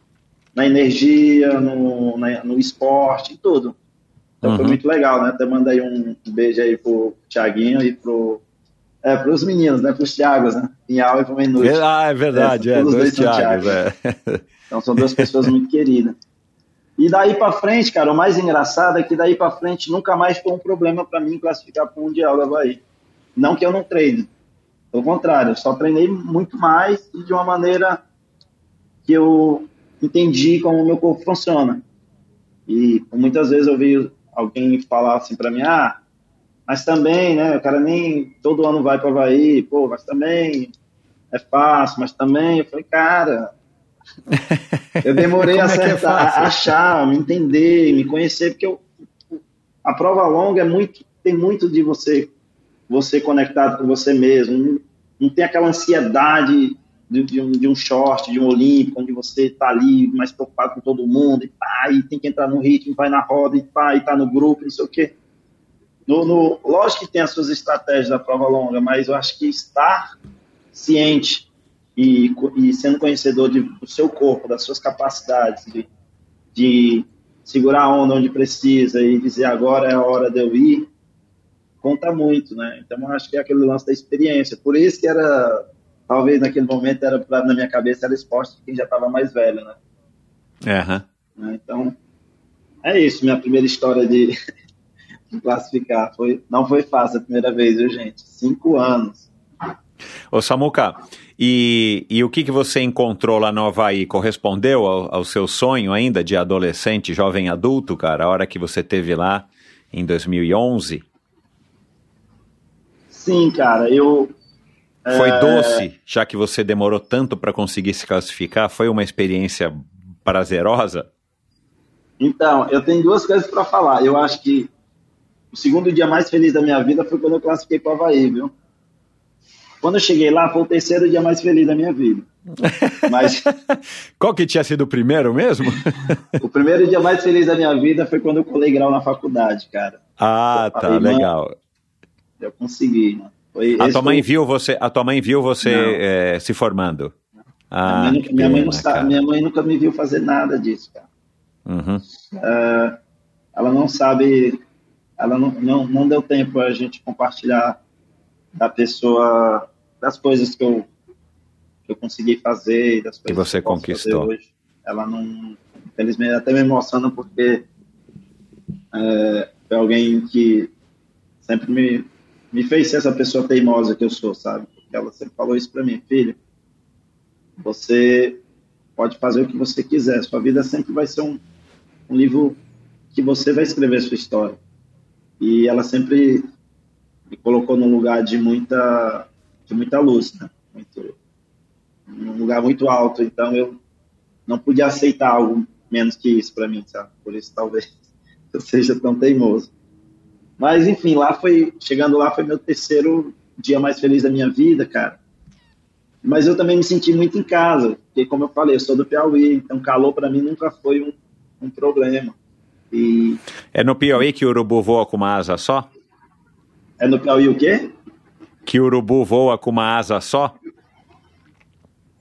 na energia, no, na, no esporte, tudo. Então uhum. foi muito legal, né? Até mandei um beijo aí pro Thiaguinho e pro. É, pros meninos, né? Pros Thiagos, né? Pinhal e pro Menuti. Ah, é verdade, é, é dois, dois Thiagos, é. Então são duas pessoas muito queridas. E daí para frente, cara, o mais engraçado é que daí para frente nunca mais foi um problema para mim classificar para o Mundial da Havaí. Não que eu não treine, pelo contrário, eu só treinei muito mais e de uma maneira que eu entendi como o meu corpo funciona. E muitas vezes eu vi alguém falar assim para mim, ah, mas também, né, o cara nem todo ano vai para Havaí, pô, mas também é fácil, mas também, eu falei, cara, eu demorei a, acertar, é a achar, me entender, me conhecer, porque eu, a prova longa é muito, tem muito de você, você conectado com você mesmo, não, não tem aquela ansiedade de, de, um, de um short, de um olímpico, onde você está ali mais preocupado com todo mundo, e pá, e tem que entrar no ritmo, vai na roda, e pá, e tá no grupo, não sei o quê. No, no, lógico que tem as suas estratégias da prova longa, mas eu acho que estar ciente e, e sendo conhecedor de, do seu corpo, das suas capacidades, de, de segurar a onda onde precisa e dizer agora é a hora de eu ir, conta muito, né? Então eu acho que é aquele lance da experiência. Por isso que era talvez naquele momento era pra, na minha cabeça era esporte de quem já estava mais velho, né? Uhum. Então, é isso, minha primeira história de, de, classificar. Foi, não foi fácil a primeira vez, viu, gente? Cinco anos. Ô, Samuca, e, e o que, que você encontrou lá no Havaí? Correspondeu ao, ao seu sonho ainda de adolescente, jovem adulto, cara, a hora que você teve lá em 2011? Sim, cara, eu foi é... doce, já que você demorou tanto para conseguir se classificar? Foi uma experiência prazerosa? Então, eu tenho duas coisas para falar. Eu acho que o segundo dia mais feliz da minha vida foi quando eu classifiquei para o Havaí, viu? Quando eu cheguei lá, foi o terceiro dia mais feliz da minha vida. Mas... Qual que tinha sido o primeiro mesmo? o primeiro dia mais feliz da minha vida foi quando eu colei grau na faculdade, cara. Ah, tá, legal. Eu consegui, mano. Foi, a tua mãe foi... viu você, a tua mãe viu você é, se formando. Ah, minha, mãe, minha, mãe sabe, minha, mãe nunca me viu fazer nada disso, cara. Uhum. Uh, ela não sabe, ela não, não, não deu tempo a gente compartilhar da pessoa, das coisas que eu, que eu consegui fazer, das coisas que você que conquistou. hoje. Ela não, infelizmente, até me emociona porque é, é alguém que sempre me me fez ser essa pessoa teimosa que eu sou, sabe? Porque ela sempre falou isso para mim, filho. Você pode fazer o que você quiser, sua vida sempre vai ser um, um livro que você vai escrever sua história. E ela sempre me colocou num lugar de muita, de muita luz, né? Muito, num lugar muito alto. Então eu não podia aceitar algo menos que isso para mim, sabe? Por isso talvez eu seja tão teimoso. Mas, enfim, lá foi. Chegando lá foi meu terceiro dia mais feliz da minha vida, cara. Mas eu também me senti muito em casa, porque, como eu falei, eu sou do Piauí, então calor para mim nunca foi um, um problema. E... É no Piauí que o urubu voa com uma asa só? É no Piauí o quê? Que o urubu voa com uma asa só?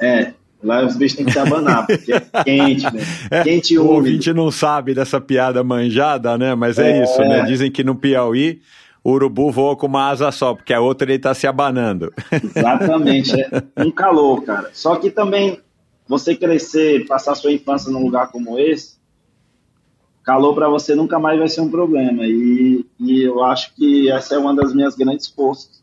É, Lá os bichos têm que se abanar, porque é quente, né? É, quente e úmido. O ouvinte não sabe dessa piada manjada, né? Mas é, é, isso, né? Dizem que no Piauí o urubu voa com uma asa só, porque a outra ele tá se abanando. Exatamente, é um calor, cara. Só que também você crescer, passar sua infância num lugar como esse, calor para você nunca mais vai ser um problema. E, e eu acho que essa é uma das minhas grandes forças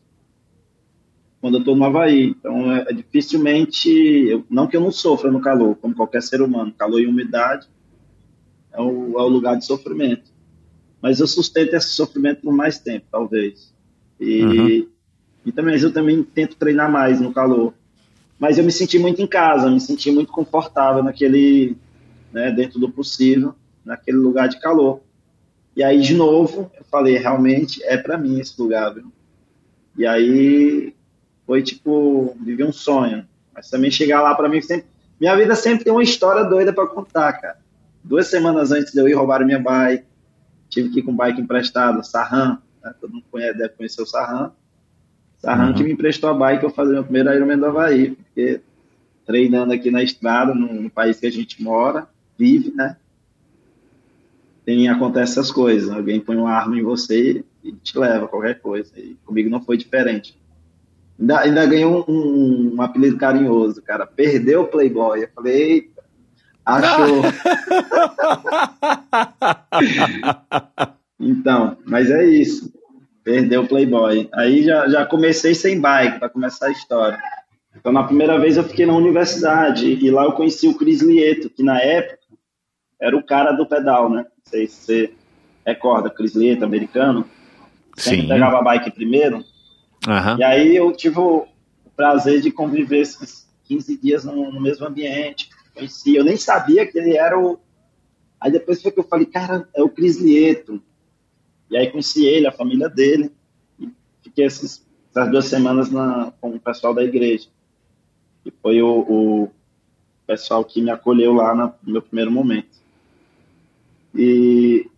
quando eu estou no Havaí. Então, é, é dificilmente, eu, não que eu não sofra no calor, como qualquer ser humano, calor e umidade é o, é o lugar de sofrimento. Mas eu sustento esse sofrimento por mais tempo, talvez. E, uhum. e também eu também tento treinar mais no calor. Mas eu me senti muito em casa, me senti muito confortável naquele, né, dentro do possível, naquele lugar de calor. E aí, de novo, eu falei, realmente é para mim esse lugar, viu? E aí foi tipo viver um sonho. Mas também chegar lá para mim sempre. Minha vida sempre tem uma história doida para contar, cara. Duas semanas antes de eu ir roubar minha bike, tive que ir com bike emprestado, Sarran, né? todo mundo conhece, deve conhecer o Sarran. Sarran uhum. que me emprestou a bike eu fazer meu primeiro Ironman do Havaí, porque treinando aqui na estrada, no, no país que a gente mora, vive, né? Tem, acontece essas coisas. Alguém põe uma arma em você e te leva qualquer coisa. E comigo não foi diferente. Ainda, ainda ganhei um, um, um apelido carinhoso, cara. Perdeu o Playboy. Eu falei, eita, achou. então, mas é isso. Perdeu o Playboy. Aí já, já comecei sem bike, para começar a história. Então, na primeira vez eu fiquei na universidade e lá eu conheci o Cris Lieto, que na época era o cara do pedal, né? Não sei se você recorda, Cris Lieto, americano. Sempre Sim. pegava a bike primeiro. Uhum. E aí eu tive o prazer de conviver esses 15 dias no, no mesmo ambiente. Conheci, eu nem sabia que ele era o. Aí depois foi que eu falei, cara, é o Cris Lieto. E aí conheci ele, a família dele. E fiquei esses, essas duas semanas na, com o pessoal da igreja. E foi o, o pessoal que me acolheu lá no meu primeiro momento. E,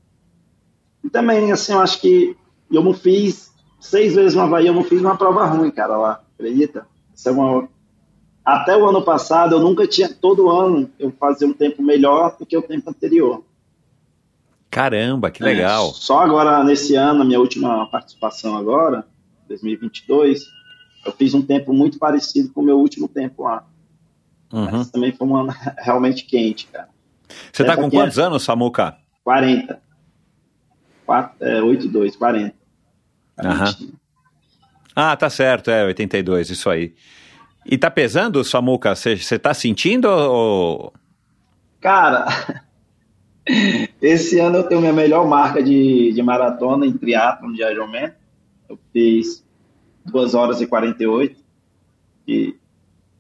e também, assim, eu acho que eu não fiz seis vezes no Havaí, eu não fiz uma prova ruim, cara, lá, acredita? Isso é uma... Até o ano passado, eu nunca tinha, todo ano, eu fazia um tempo melhor do que o tempo anterior. Caramba, que legal. É, só agora, nesse ano, minha última participação agora, 2022, eu fiz um tempo muito parecido com o meu último tempo lá. Uhum. Mas também foi um ano realmente quente, cara. Você está com quantos é... anos, Samuca? 40. 4, é, 82, 40. Uhum. Ah, tá certo, é 82, isso aí. E tá pesando, Samuca? Você tá sentindo ou... Cara, esse ano eu tenho minha melhor marca de, de maratona em triatlon de Ironman. Eu fiz 2 horas e 48. E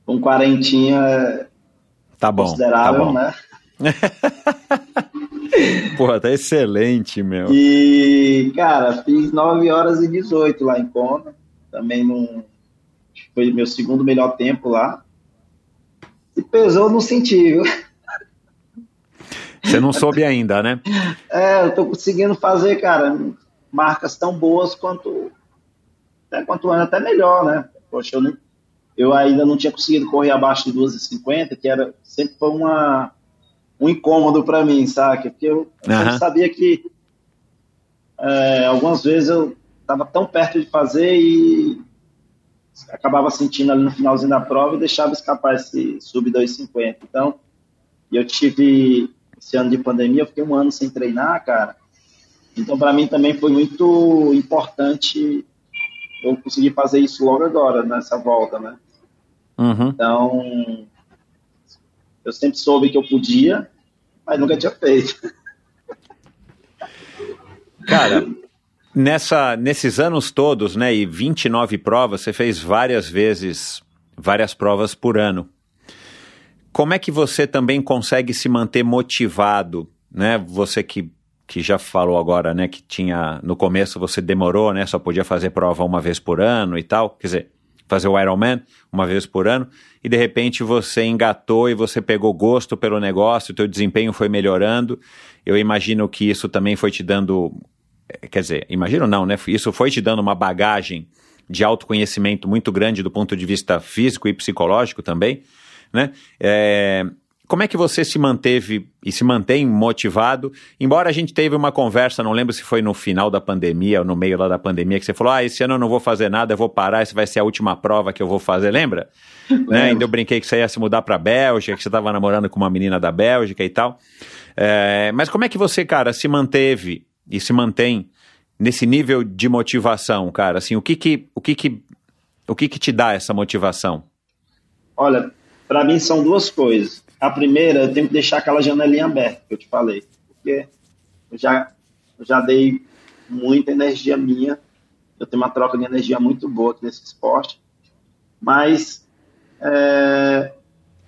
com quarentinha tá bom, considerável, tá bom. né? Porra, tá excelente, meu. E, cara, fiz 9 horas e 18 lá em Kona. Também num. Foi meu segundo melhor tempo lá. E pesou, não senti, viu? Você não soube ainda, né? É, eu tô conseguindo fazer, cara, marcas tão boas quanto. Até quanto ano, até melhor, né? Poxa, eu, não, eu ainda não tinha conseguido correr abaixo de 2,50, que era sempre foi uma um incômodo para mim, sabe? Porque eu, uhum. sabia que é, algumas vezes eu estava tão perto de fazer e acabava sentindo ali no finalzinho da prova e deixava escapar esse sub 250. Então, eu tive esse ano de pandemia, eu fiquei um ano sem treinar, cara. Então, para mim também foi muito importante eu conseguir fazer isso logo agora, nessa volta, né? Uhum. Então, eu sempre soube que eu podia, mas nunca tinha feito. Cara, nessa, nesses anos todos, né, e 29 provas, você fez várias vezes, várias provas por ano. Como é que você também consegue se manter motivado, né? Você que, que já falou agora, né, que tinha no começo você demorou, né, só podia fazer prova uma vez por ano e tal, quer dizer, fazer o Ironman uma vez por ano, e de repente você engatou e você pegou gosto pelo negócio, o teu desempenho foi melhorando. Eu imagino que isso também foi te dando, eh, quer dizer, imagino não, né? Isso foi te dando uma bagagem de autoconhecimento muito grande do ponto de vista físico e psicológico também, né? É, como é que você se manteve e se mantém motivado? Embora a gente teve uma conversa, não lembro se foi no final da pandemia ou no meio lá da pandemia, que você falou: ah, esse ano eu não vou fazer nada, eu vou parar, essa vai ser a última prova que eu vou fazer, lembra? né? Ainda eu brinquei que você ia se mudar para Bélgica, que você estava namorando com uma menina da Bélgica e tal. É, mas como é que você, cara, se manteve e se mantém nesse nível de motivação, cara? Assim, o que que, o que, que, o que, que te dá essa motivação? Olha, para mim são duas coisas. A primeira, eu tenho que deixar aquela janelinha aberta que eu te falei, porque eu já, eu já dei muita energia minha, eu tenho uma troca de energia muito boa aqui nesse esporte, mas é,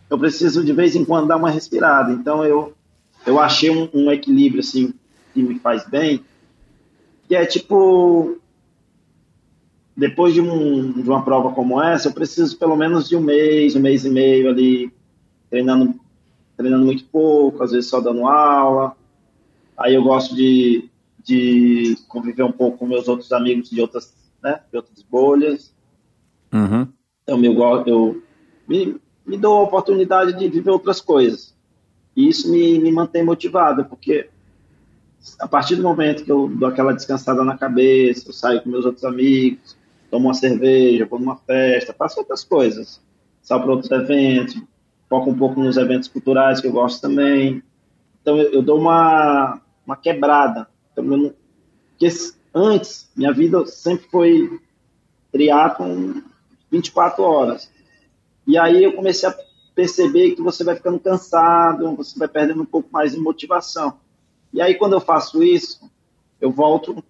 eu preciso de vez em quando dar uma respirada. Então eu, eu achei um, um equilíbrio assim que me faz bem, que é tipo depois de, um, de uma prova como essa, eu preciso pelo menos de um mês, um mês e meio ali treinando treinando muito pouco, às vezes só dando aula. Aí eu gosto de, de conviver um pouco com meus outros amigos de outras, né, de outras bolhas. Uhum. Então eu, eu me, me dou a oportunidade de viver outras coisas. E isso me, me mantém motivado, porque a partir do momento que eu dou aquela descansada na cabeça, eu saio com meus outros amigos, tomo uma cerveja, vou numa festa, faço outras coisas, saio para outros eventos, foco um pouco nos eventos culturais que eu gosto também. Então eu, eu dou uma, uma quebrada. Então, não, porque antes, minha vida sempre foi triatlon 24 horas. E aí eu comecei a perceber que você vai ficando cansado, você vai perdendo um pouco mais de motivação. E aí, quando eu faço isso, eu volto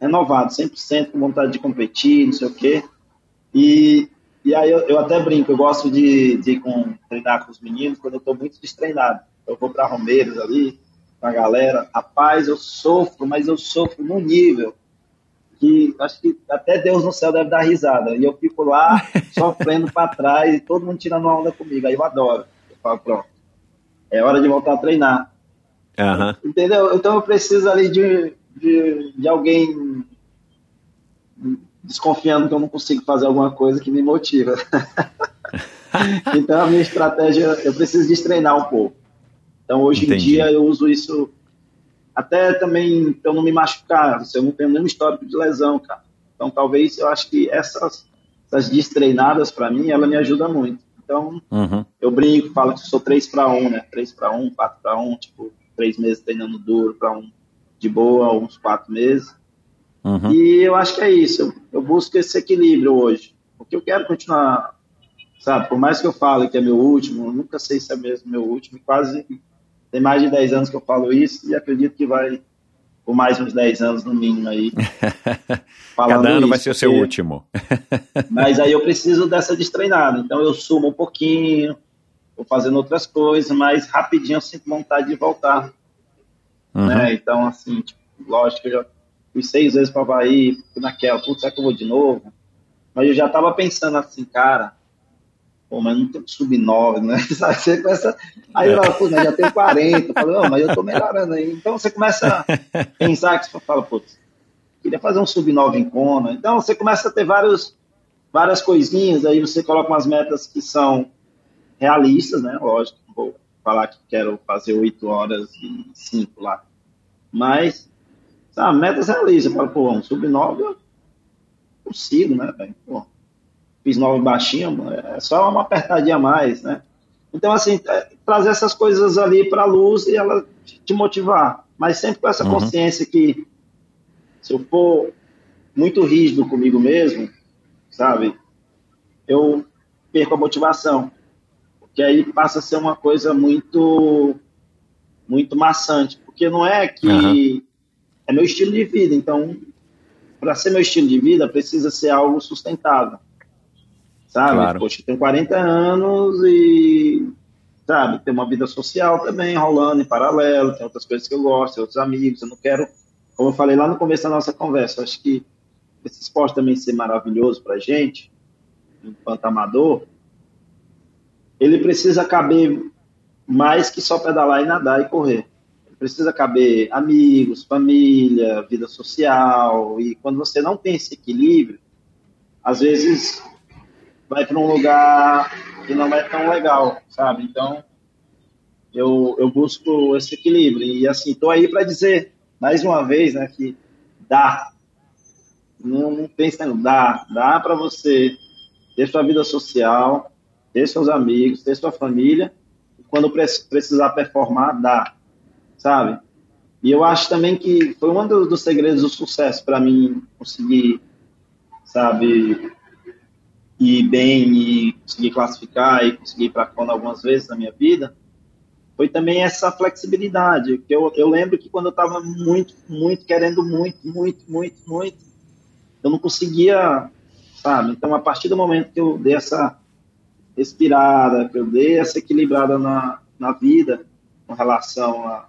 renovado, 100% com vontade de competir, não sei o quê. E, e aí eu, eu até brinco, eu gosto de, de com, treinar com os meninos quando eu estou muito destreinado. Eu vou para Romeiros ali, com a galera. Rapaz, eu sofro, mas eu sofro num nível que acho que até Deus no céu deve dar risada. E eu fico lá sofrendo para trás e todo mundo tirando uma onda comigo. Aí eu adoro. Eu falo, pronto, é hora de voltar a treinar. Uhum. Entendeu? Então eu preciso ali de, de, de alguém desconfiando que eu não consigo fazer alguma coisa que me motiva. então a minha estratégia, eu preciso treinar um pouco. Então hoje Entendi. em dia eu uso isso até também para eu não me machucar, eu não tenho nenhum histórico de lesão, cara. Então talvez eu acho que essas, essas destreinadas para mim, ela me ajuda muito. Então uhum. eu brinco, falo que sou 3 para 1, né? 3 para 1, 4 para 1, tipo, três meses treinando duro para um de boa, uns quatro meses. Uhum. E eu acho que é isso. Eu, eu, busco esse equilíbrio hoje. Porque eu quero continuar, sabe? Por mais que eu fale que é meu último, eu nunca sei se é mesmo meu último. Quase tem mais de 10 anos que eu falo isso e acredito que vai por mais uns 10 anos no mínimo aí. Cada ano isso, vai ser o seu porque... último. mas aí eu preciso dessa destreinada. Então eu sumo um pouquinho, vou fazendo outras coisas, mas rapidinho eu sinto vontade de voltar. Uhum. Né? Então, assim, tipo, lógico que eu já fui seis vezes para Havaí, fui naquela, putz, será que eu vou de novo? Mas eu já tava pensando assim, cara, pô, mas não tem sub-9, né? Você começa, aí eu falo, já tenho 40, eu falo, mas eu tô melhorando aí. Então você começa a pensar que você fala, putz, queria fazer um sub-9 em Kona. Então você começa a ter vários, várias coisinhas, aí você coloca umas metas que são realistas, né? Lógico, vou falar que quero fazer 8 horas e 5 lá. Mas, sabe, metas realistas. Falo, pô, um sub-9 eu consigo, né, velho? Fiz 9 baixinho, é só uma apertadinha a mais, né? Então, assim, é, trazer essas coisas ali para a luz e ela te motivar. Mas sempre com essa uhum. consciência que se eu for muito rígido comigo mesmo, sabe, eu perco a motivação que aí passa a ser uma coisa muito muito maçante, porque não é que uhum. É meu estilo de vida, então para ser meu estilo de vida precisa ser algo sustentável. Sabe? Claro. Poxa, eu tenho 40 anos e sabe, tem uma vida social também rolando em paralelo, tem outras coisas que eu gosto, tem outros amigos, eu não quero, como eu falei lá no começo da nossa conversa, acho que esse esporte também ser maravilhoso pra gente, enquanto amador, ele precisa caber mais que só pedalar e nadar e correr. Precisa caber amigos, família, vida social. E quando você não tem esse equilíbrio, às vezes vai para um lugar que não é tão legal, sabe? Então, eu, eu busco esse equilíbrio. E assim, estou aí para dizer, mais uma vez, né, que dá. Não, não pensa, não, dá. Dá para você ter sua vida social, ter seus amigos, ter sua família, quando precisar performar, dá, sabe? E eu acho também que foi um dos, dos segredos do sucesso para mim conseguir, sabe, ir bem e conseguir classificar e conseguir ir para Kona algumas vezes na minha vida, foi também essa flexibilidade. Que eu, eu lembro que quando eu estava muito, muito, querendo muito, muito, muito, muito, eu não conseguia, sabe? Então, a partir do momento que eu dei essa respirada, que eu dei essa equilibrada na, na vida com relação a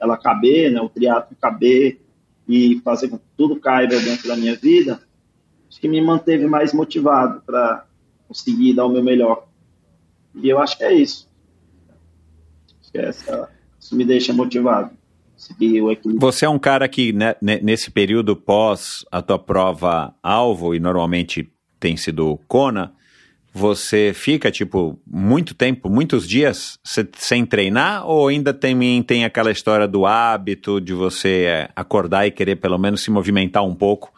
ela caber, né, o triatlo caber e fazer com que tudo caiba dentro da minha vida, acho que me manteve mais motivado para conseguir dar o meu melhor. E eu acho que é isso. Acho que é essa, isso me deixa motivado. Você é um cara que, né, nesse período pós a tua prova alvo, e normalmente tem sido Kona, você fica, tipo, muito tempo, muitos dias sem treinar? Ou ainda tem, tem aquela história do hábito de você é, acordar e querer pelo menos se movimentar um pouco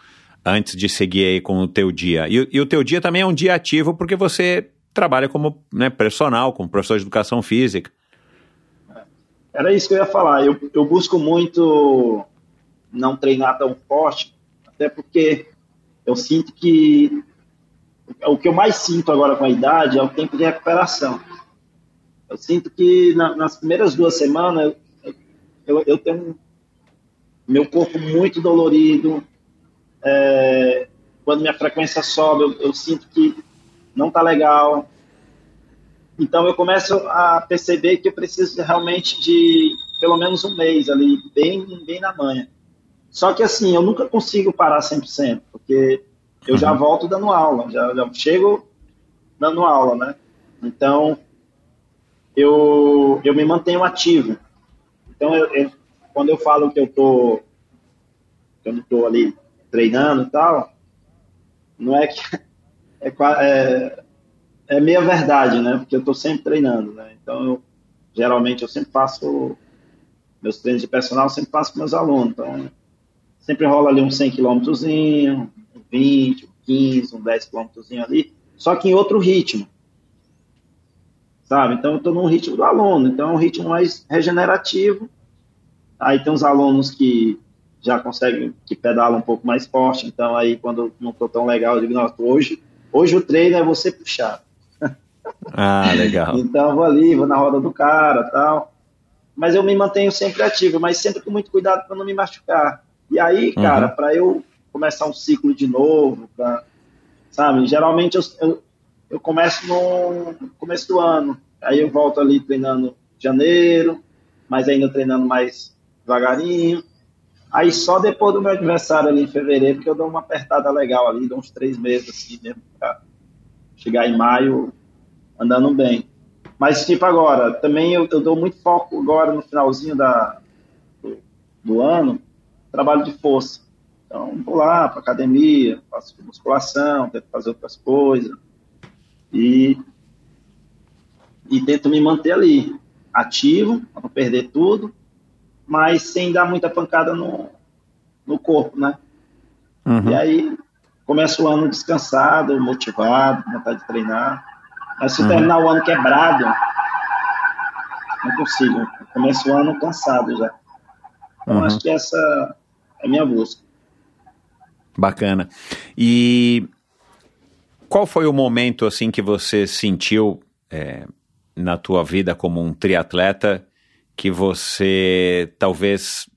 antes de seguir aí com o teu dia? E, e o teu dia também é um dia ativo porque você trabalha como né, personal, como professor de educação física. Era isso que eu ia falar. Eu, eu busco muito não treinar tão forte, até porque eu sinto que o que eu mais sinto agora com a idade é o tempo de recuperação. Eu sinto que na, nas primeiras duas semanas eu, eu, tenho meu corpo muito dolorido. É, quando minha frequência sobe, eu, eu sinto que não está legal. Então eu começo a perceber que eu preciso realmente de pelo menos um mês ali, bem, bem na manhã. Só que assim, eu nunca consigo parar 100%, porque eu já uhum. volto dando aula, já, já chego dando aula, né? Então, eu, eu me mantenho ativo. Então, eu, eu, quando eu falo que eu tô, que eu não tô ali treinando e tal, não é que é, é, é meia verdade, né? Porque eu tô sempre treinando, né? Então, eu, geralmente eu sempre faço meus treinos de personal, eu sempre faço com meus alunos. Então, sempre rola ali uns 100 quilômetrozinho, 20, um 15, um 10 quilômetros ali, só que em outro ritmo. Sabe? Então eu estou num ritmo do aluno, então é um ritmo mais regenerativo. Aí tem uns alunos que já conseguem, que pedalam um pouco mais forte, então aí quando não estou tão legal, eu digo, não, hoje, hoje o treino é você puxar. Ah, legal. então eu vou ali, vou na roda do cara tal. Mas eu me mantenho sempre ativo, mas sempre com muito cuidado para não me machucar. E aí, cara, uhum. para eu começar um ciclo de novo, pra, sabe? Geralmente eu, eu, eu, começo no começo do ano, aí eu volto ali treinando janeiro, mas ainda treinando mais devagarinho. Aí só depois do meu aniversário ali em fevereiro que eu dou uma apertada legal ali, dou uns três meses assim mesmo pra chegar em maio andando bem. Mas tipo agora, também eu, eu dou muito foco agora no finalzinho da, do, do ano, trabalho de força. Então, vou lá para academia, faço musculação, tento fazer outras coisas e, e tento me manter ali, ativo, para não perder tudo, mas sem dar muita pancada no, no corpo, né? Uhum. E aí, começo o ano descansado, motivado, com vontade de treinar. Mas se uhum. terminar o ano quebrado, não consigo. Começo o ano cansado já. Então, uhum. acho que essa é a minha busca. Bacana. E qual foi o momento assim que você sentiu é, na tua vida como um triatleta que você talvez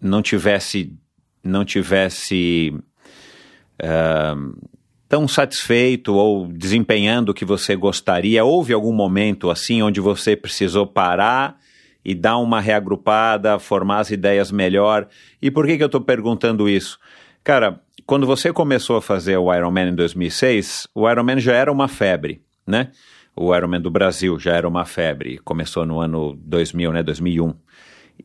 não tivesse não tivesse uh, tão satisfeito ou desempenhando o que você gostaria? Houve algum momento assim onde você precisou parar e dar uma reagrupada, formar as ideias melhor? E por que, que eu estou perguntando isso? Cara, quando você começou a fazer o Ironman em 2006, o Ironman já era uma febre, né? O Ironman do Brasil já era uma febre. Começou no ano 2000, né? 2001.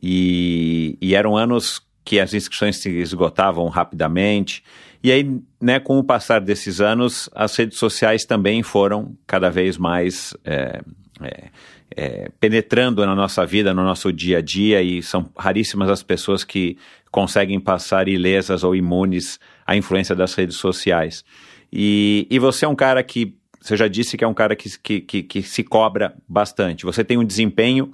E, e eram anos que as inscrições se esgotavam rapidamente. E aí, né, com o passar desses anos, as redes sociais também foram cada vez mais é, é, é, penetrando na nossa vida, no nosso dia a dia, e são raríssimas as pessoas que conseguem passar ilesas ou imunes à influência das redes sociais. E, e você é um cara que, você já disse que é um cara que, que, que, que se cobra bastante. Você tem um desempenho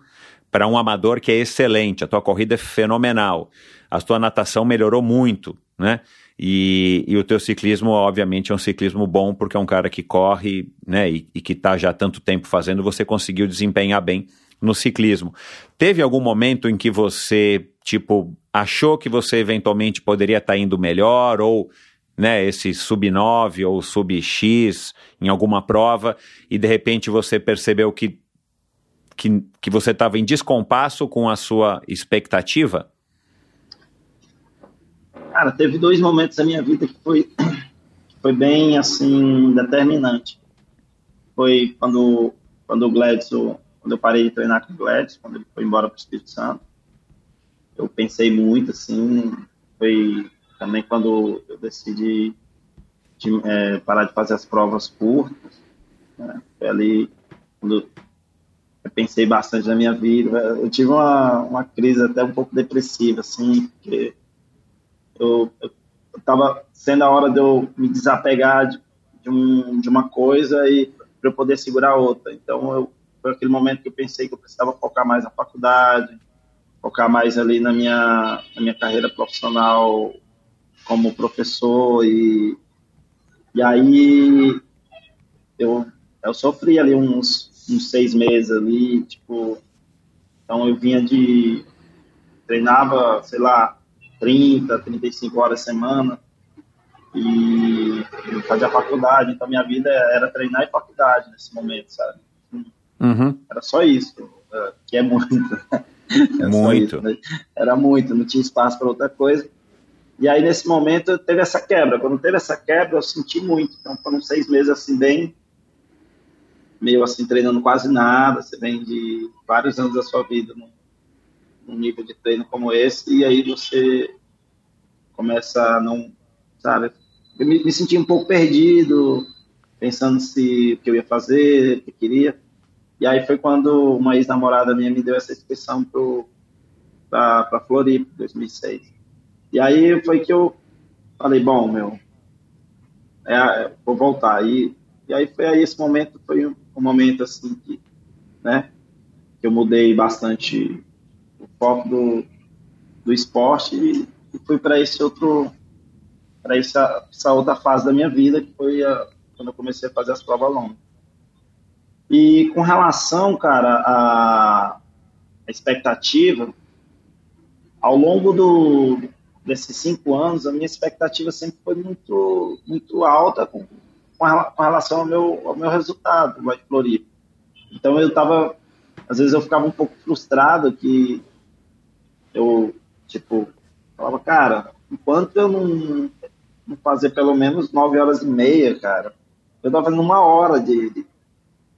para um amador que é excelente, a tua corrida é fenomenal, a tua natação melhorou muito, né? E, e, o teu ciclismo, obviamente, é um ciclismo bom, porque é um cara que corre, né, e, e que está já há tanto tempo fazendo, você conseguiu desempenhar bem no ciclismo. Teve algum momento em que você, tipo, achou que você eventualmente poderia estar tá indo melhor, ou né, esse sub 9 ou sub X em alguma prova, e de repente você percebeu que, que, que você estava em descompasso com a sua expectativa? Cara, teve dois momentos da minha vida que foi, que foi bem, assim, determinante. Foi quando, quando o Gladson, quando eu parei de treinar com o Gladson, quando ele foi embora para o Espírito Santo. Eu pensei muito, assim, foi também quando eu decidi de, é, parar de fazer as provas curtas. Né? Foi ali quando eu pensei bastante na minha vida. Eu tive uma, uma crise até um pouco depressiva, assim, porque eu, estava sendo a hora de eu me desapegar de, de, um, de uma coisa e para eu poder segurar outra. Então, eu, foi aquele momento que eu pensei que eu precisava focar mais na faculdade, focar mais ali na minha, na minha carreira profissional como professor e, e aí eu, eu sofri ali uns, uns seis meses ali, tipo, então eu vinha de, treinava, sei lá, 30, 35 horas a semana e fazia faculdade, então minha vida era treinar e faculdade nesse momento, sabe? Uhum. Era só isso, é, que é muito. Era muito. Isso, né? Era muito, não tinha espaço para outra coisa. E aí, nesse momento, teve essa quebra. Quando teve essa quebra, eu senti muito. Então, foram seis meses assim, bem. meio assim, treinando quase nada. Você vem de vários anos da sua vida num, num nível de treino como esse, e aí você começa a não. Sabe? Eu me, me senti um pouco perdido, pensando se o que eu ia fazer, o que eu queria. E aí foi quando uma ex-namorada minha me deu essa inscrição para Floripa, 2006. E aí foi que eu falei, bom, meu, é, vou voltar. E, e aí foi aí esse momento, foi um, um momento assim que, né, que eu mudei bastante foco do, do esporte e, fui para esse outro, para essa, essa outra fase da minha vida, que foi a, quando eu comecei a fazer as provas longas. E com relação, cara, à expectativa, ao longo do, desses cinco anos, a minha expectativa sempre foi muito, muito alta com, com relação ao meu, ao meu resultado lá de. Então eu estava, às vezes eu ficava um pouco frustrado que eu, tipo, falava, cara, enquanto eu não, não fazer pelo menos nove horas e meia, cara, eu estava fazendo uma hora de, de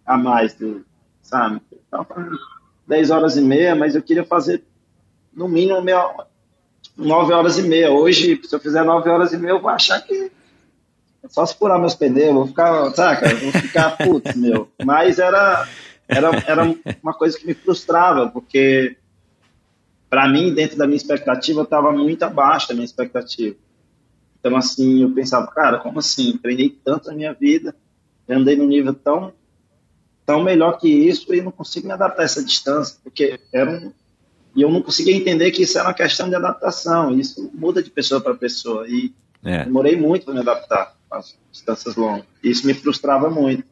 a mais, do, sabe? Estava fazendo 10 horas e meia, mas eu queria fazer no mínimo meia, 9 horas e meia. Hoje, se eu fizer 9 horas e meia, eu vou achar que é só se furar meus pneus, vou ficar, saca? Vou ficar putz, meu. Mas era, era, era uma coisa que me frustrava, porque para mim, dentro da minha expectativa, estava muito abaixo da minha expectativa. Então, assim, eu pensava, cara, como assim? Treinei tanto na minha vida, andei num nível tão tão melhor que isso e não consigo me adaptar a essa distância, porque era um, e eu não conseguia entender que isso era uma questão de adaptação, isso muda de pessoa para pessoa, e é. demorei muito para me adaptar às distâncias longas, isso me frustrava muito,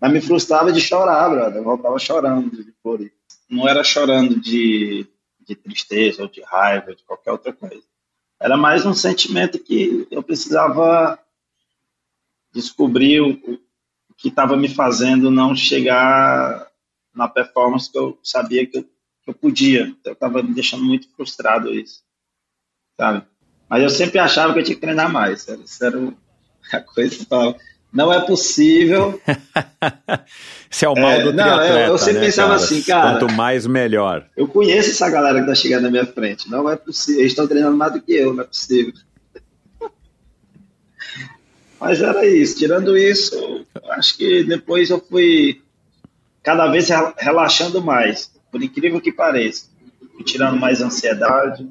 mas me frustrava de chorar, brother, eu voltava chorando de Floripa. Não era chorando de, de tristeza ou de raiva, de qualquer outra coisa. Era mais um sentimento que eu precisava descobrir o, que estava me fazendo não chegar na performance que eu sabia que eu, que eu podia. Eu estava me deixando muito frustrado isso, sabe? Mas eu sempre achava que eu tinha que treinar mais. Isso era a coisa que eu falava. Não é possível. Esse é o mal é, do não, triatleta, eu, eu sempre né, pensava cara? assim, cara. Quanto mais, melhor. Eu conheço essa galera que está chegando na minha frente. Não é possível. Eles estão treinando mais do que eu, não é possível. Mas era isso. Tirando isso, acho que depois eu fui cada vez relaxando mais, por incrível que pareça. Fui tirando mais ansiedade,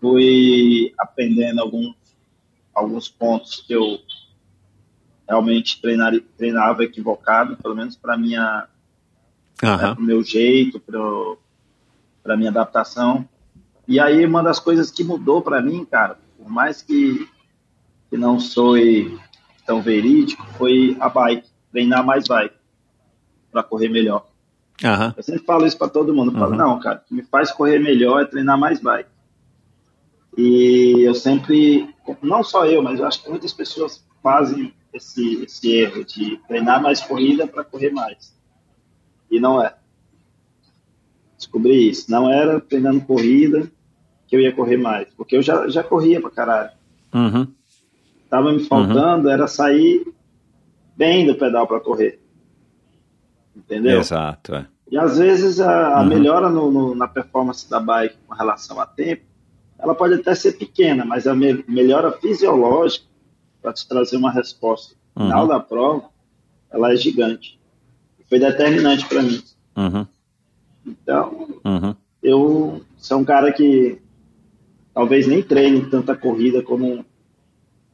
fui aprendendo alguns, alguns pontos que eu realmente treinar, treinava equivocado, pelo menos para minha uhum. né, meu jeito, para minha adaptação. E aí uma das coisas que mudou para mim, cara, por mais que que não sou tão verídico foi a bike, treinar mais bike para correr melhor. Uhum. Eu sempre falo isso para todo mundo. Falo, uhum. não, cara, o que me faz correr melhor é treinar mais bike. E eu sempre, não só eu, mas eu acho que muitas pessoas fazem esse, esse erro de treinar mais corrida para correr mais. E não é. Descobri isso. Não era treinando corrida que eu ia correr mais, porque eu já, já corria para caralho. Uhum estava me faltando uhum. era sair bem do pedal para correr. Entendeu? Exato. É. E às vezes a, a uhum. melhora no, no, na performance da bike com relação a tempo, ela pode até ser pequena, mas a me, melhora fisiológica para te trazer uma resposta final uhum. da prova ela é gigante. Foi determinante para mim. Uhum. Então, Uhum. eu sou um cara que talvez nem treine tanta corrida como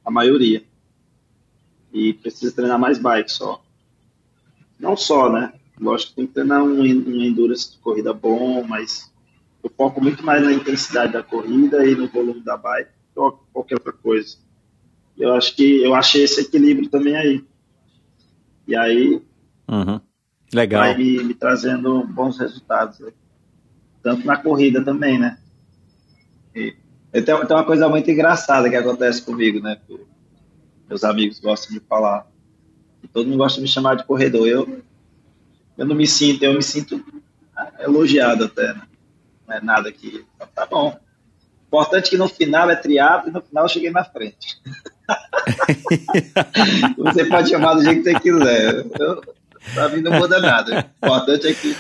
a maioria. E precisa treinar mais bike só. Não só, né? Lógico que tem que treinar um, um endurance de corrida bom, mas eu foco muito mais na intensidade da corrida e no volume da bike do que qualquer outra coisa. Eu acho que eu achei esse equilíbrio também aí. E aí Uhum. Legal. vai me, me trazendo bons resultados. Tanto na corrida também, né? E, tenho, tem uma coisa muito engraçada que acontece comigo, né? meus amigos gostam de falar. Todo mundo gosta de me chamar de corredor. Eu, eu não me sinto, eu me sinto elogiado até, né? Não é nada que. Tá bom. Importante que no final é triatlo e no final eu cheguei na frente. você pode chamar do jeito que você quiser. Eu, pra mim não muda nada. O importante é que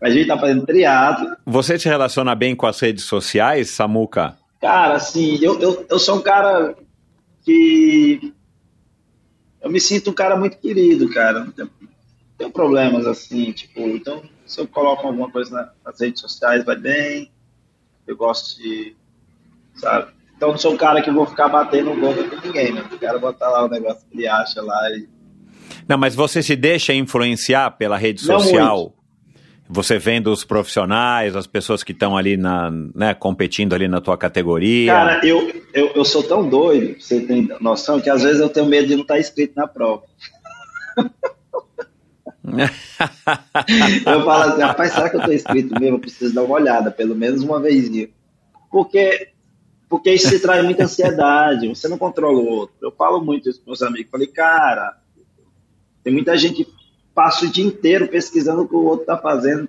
a gente tá fazendo triatlo. Você se relaciona bem com as redes sociais, Samuca? Cara, assim, eu, eu, eu sou um cara que. Eu me sinto um cara muito querido, cara. Não tenho, tenho problemas assim, tipo, então se eu coloco alguma coisa na- nas redes sociais, vai bem. Eu gosto de. Sabe? Então não sou um cara que vou ficar batendo boca com ninguém, né? Eu quero botar lá o negócio que ele acha lá e. Não, mas você se deixa influenciar pela rede Não social? Você vendo os profissionais, as pessoas que estão ali na, né, competindo ali na tua categoria. Cara, eu, eu, eu sou tão doido, você tem noção, que às vezes eu tenho medo de não estar inscrito na prova. Eu falo assim, rapaz, será que eu estou inscrito mesmo? Eu preciso dar uma olhada, pelo menos uma vezinha. Porque, porque isso se traz muita ansiedade, você não controla o outro. Eu falo muito isso com meus amigos. Falei, cara, tem muita gente que passa o dia inteiro pesquisando o que o outro está fazendo.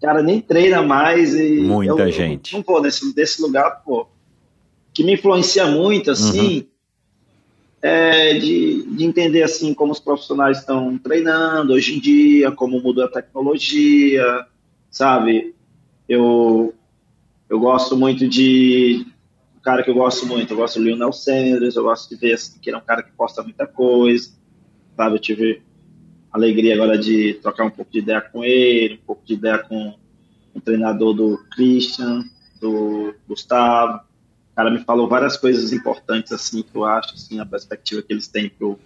Cara, nem treina mais. E Muita eu, eu gente. não vou nesse, desse lugar, pô. Que me influencia muito, assim, é de, de entender assim como os profissionais estão treinando hoje em dia, como mudou a tecnologia, sabe? Eu eu gosto muito de um cara que eu gosto muito, eu gosto do Lionel Sanders, eu gosto de ver assim, que ele é um cara que posta muita coisa, sabe? Eu tive alegria agora de trocar um pouco de ideia com ele, um pouco de ideia com o treinador do Christian, do Gustavo. O cara me falou várias coisas importantes assim que eu acho assim a perspectiva que eles têm pro,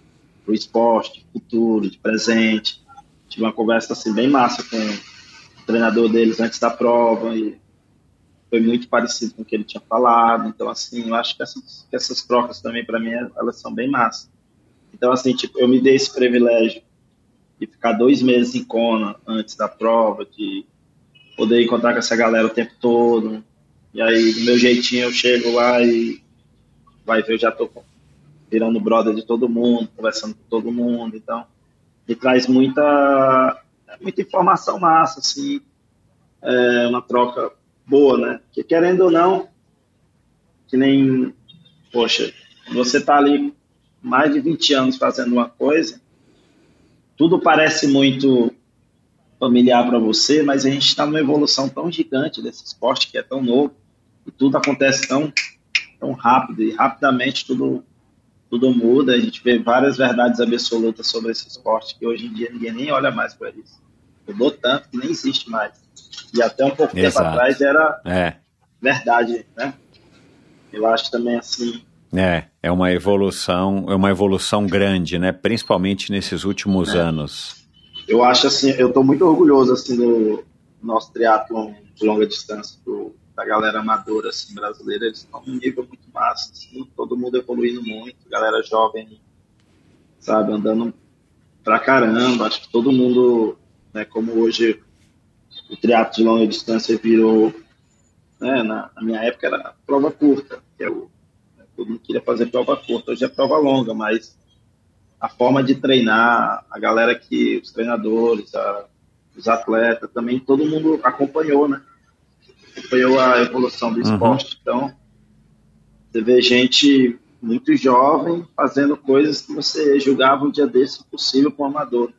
pro esporte, futuro, de presente. Tive uma conversa assim bem massa com o treinador deles antes da prova e foi muito parecido com o que ele tinha falado. Então assim, eu acho que essas, que essas trocas também para mim elas são bem massas. Então assim, tipo, eu me dei esse privilégio de ficar dois meses em Kona antes da prova, de poder encontrar com essa galera o tempo todo. E aí, do meu jeitinho, eu chego lá e vai ver, eu já tô virando brother de todo mundo, conversando com todo mundo. Então, me traz muita, muita informação massa, assim, é uma troca boa, né? Que querendo ou não, que nem, poxa, você tá ali mais de 20 anos fazendo uma coisa, tudo parece muito familiar para você, mas a gente está numa evolução tão gigante desse esporte que é tão novo e tudo acontece tão tão rápido e rapidamente tudo tudo muda. A gente vê várias verdades absolutas sobre esse esporte que hoje em dia ninguém nem olha mais para isso. Mudou tanto que nem existe mais. E até um pouco Exato. tempo atrás era É, verdade, né? Eu acho também assim. é, é uma evolução, é uma evolução grande, né? Principalmente nesses últimos anos. Eu acho assim, eu estou muito orgulhoso assim do nosso triatlon de longa distância, do, da galera amadora assim, brasileira, eles estão num nível muito massa, assim, todo mundo evoluindo muito, galera jovem, sabe, andando pra caramba, acho que todo mundo, né, como hoje o triatlo de longa distância virou, né, na, na minha época era prova curta, que é o, todo mundo queria fazer prova curta, hoje é prova longa, mas a forma de treinar, a galera que, os treinadores, a, os atletas, também todo mundo acompanhou, né? Acompanhou a evolução do Uhum. esporte. Então, você vê gente muito jovem fazendo coisas que você julgava um dia desse impossível para um amador.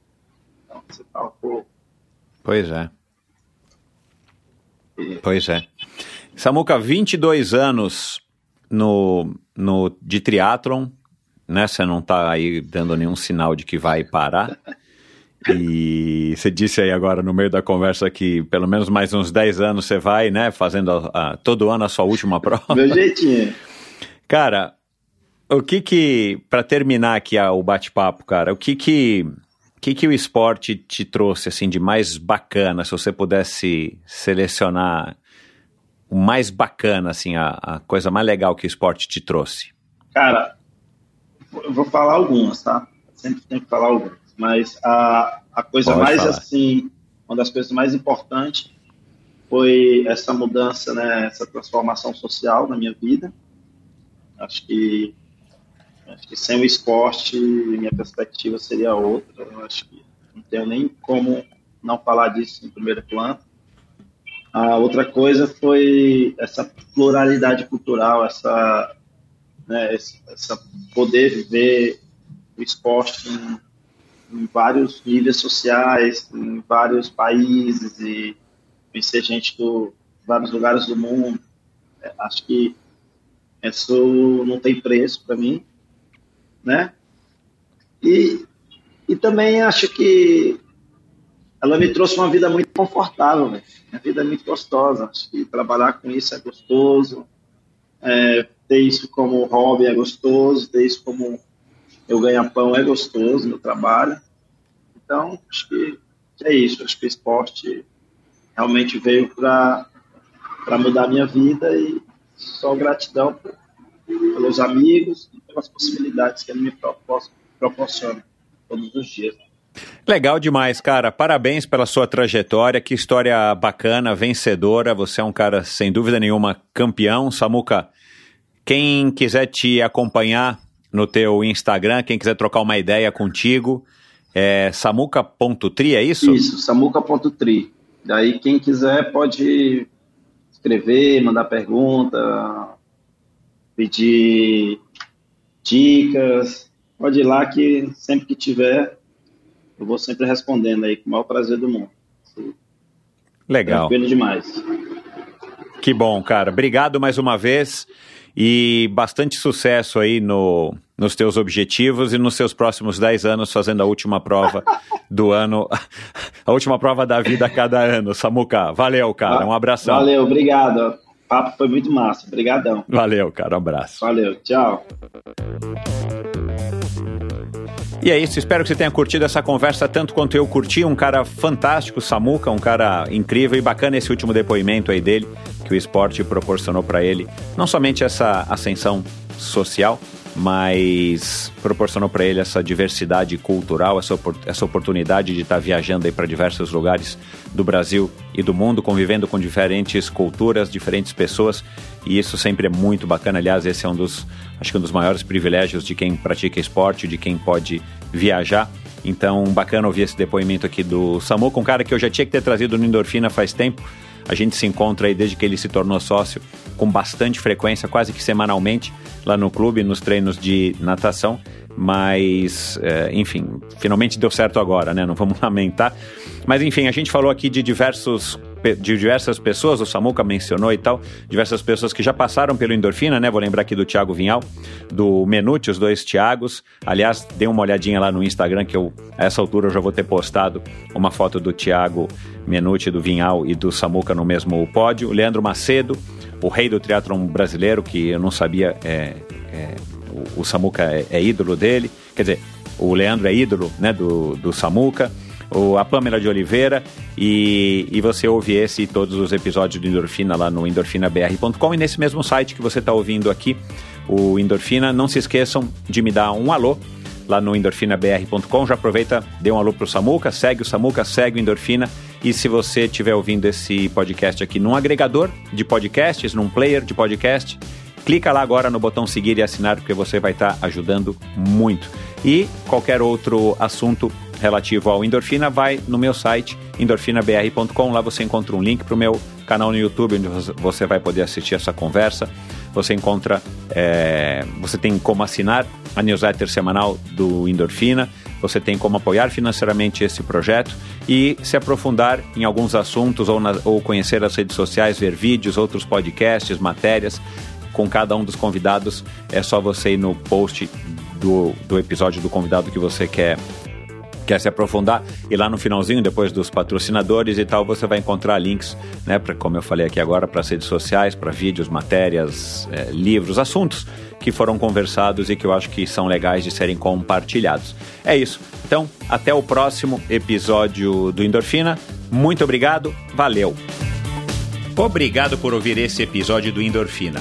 Então, você fala, pô, Pois é. Pois é. Samuca, 22 anos no, no, de triatlon, né? Você não está aí dando nenhum sinal de que vai parar. E você disse aí agora no meio da conversa que pelo menos mais uns 10 anos você vai, né? Fazendo a, a, todo ano a sua última prova. Meu jeitinho. Cara, o que que, para terminar aqui o bate-papo, cara, o que que, que que o esporte te trouxe, assim, de mais bacana, se você pudesse selecionar o mais bacana, assim, a, a coisa mais legal que o esporte te trouxe? Cara, eu vou falar algumas, tá? Sempre tem que falar algumas. Mas a, a coisa Pode mais, falar. assim, uma das coisas mais importantes foi essa mudança, né? Essa transformação social na minha vida. Acho que, acho que sem o esporte, minha perspectiva seria outra. Eu acho que não tenho nem como não falar disso em primeiro plano. A outra coisa foi essa pluralidade cultural, essa, né, essa poder viver o esporte em, em, vários níveis sociais, em vários países e conhecer gente de vários lugares do mundo. É, acho que isso não tem preço para mim, né? E, e também acho que ela me trouxe uma vida muito confortável, véio. minha vida é muito gostosa. Acho que trabalhar com isso é gostoso, é, ter isso como hobby é gostoso, ter isso como eu ganho pão é gostoso no trabalho. Então, acho que, é isso. Acho que o esporte realmente veio para mudar a minha vida e só gratidão pelos amigos e pelas possibilidades que ele me proporciona todos os dias. Legal demais, cara. Parabéns pela sua trajetória. Que história bacana, vencedora. Você é um cara, sem dúvida nenhuma, campeão. Samuca, quem quiser te acompanhar no teu Instagram, quem quiser trocar uma ideia contigo, é samuca.tri, é isso? Isso, samuca.tri. Daí quem quiser pode escrever, mandar pergunta, pedir dicas. Pode ir lá que sempre que tiver eu vou sempre respondendo aí com o maior prazer do mundo. Legal. Tranquilo demais. Que bom, cara. Obrigado mais uma vez e bastante sucesso aí no, nos teus objetivos e nos seus próximos 10 anos fazendo a última prova do ano, a última prova da vida a cada ano. Samuca, valeu, cara. Um abração. Valeu, obrigado. O papo foi muito massa. Obrigadão. Valeu, cara. Um abraço. Valeu, tchau. E é isso, espero que você tenha curtido essa conversa tanto quanto eu curti. Um cara fantástico, Samuca, um cara incrível e bacana esse último depoimento aí dele, que o esporte proporcionou para ele. Não somente essa ascensão social, mas proporcionou para ele essa diversidade cultural, essa, essa oportunidade de estar tá viajando aí para diversos lugares do Brasil e do mundo, convivendo com diferentes culturas, diferentes pessoas, e isso sempre é muito bacana. Aliás, esse é um dos, acho que um dos maiores privilégios de quem pratica esporte, de quem pode viajar. Então, bacana ouvir esse depoimento aqui do Samu, com um cara que eu já tinha que ter trazido no Endorfina faz tempo. A gente se encontra aí desde que ele se tornou sócio com bastante frequência, quase que semanalmente, lá no clube, nos treinos de natação. Mas, é, enfim, finalmente deu certo agora, né? Não vamos lamentar. Mas, enfim, a gente falou aqui de diversos de diversas pessoas, o Samuca mencionou e tal, diversas pessoas que já passaram pelo Endorfina, né? Vou lembrar aqui do Thiago Vinhal, do Menute, os dois Thiagos. Aliás, dê uma olhadinha lá no Instagram, que eu, a essa altura eu já vou ter postado uma foto do Thiago Menuti, do Vinhal e do Samuca no mesmo pódio. O Leandro Macedo, o rei do triatlon brasileiro, que eu não sabia, é, é, o, o, Samuca é, é, ídolo dele. Quer dizer, o Leandro é ídolo né, do, do Samuca a Pamela de Oliveira e, e você ouve esse e todos os episódios do Endorfina lá no endorfinabr.com e nesse mesmo site que você está ouvindo aqui, o Endorfina. Não se esqueçam de me dar um alô lá no endorfinabr.com. Já aproveita, dê um alô pro Samuca, segue o Samuca, segue o Endorfina. E se você estiver ouvindo esse podcast aqui num agregador de podcasts, num player de podcast, clica lá agora no botão seguir e assinar, porque você vai estar ajudando muito. E qualquer outro assunto relativo ao endorfina, vai no meu site endorfinabr.com. Lá você encontra um link para o meu canal no YouTube, onde você vai poder assistir essa conversa. Você encontra, é, você tem como assinar a newsletter semanal do Endorfina, você tem como apoiar financeiramente esse projeto e se aprofundar em alguns assuntos ou, na, ou conhecer as redes sociais, ver vídeos, outros podcasts, matérias com cada um dos convidados. É só você ir no post do, do episódio do convidado que você quer quer se aprofundar, e lá no finalzinho, depois dos patrocinadores e tal, você vai encontrar links, né, para como eu falei aqui agora, para redes sociais, para vídeos, matérias, é, livros, assuntos que foram conversados e que eu acho que são legais de serem compartilhados. É isso. Então, até o próximo episódio do Endorfina. Muito obrigado, valeu! Obrigado por ouvir esse episódio do Endorfina.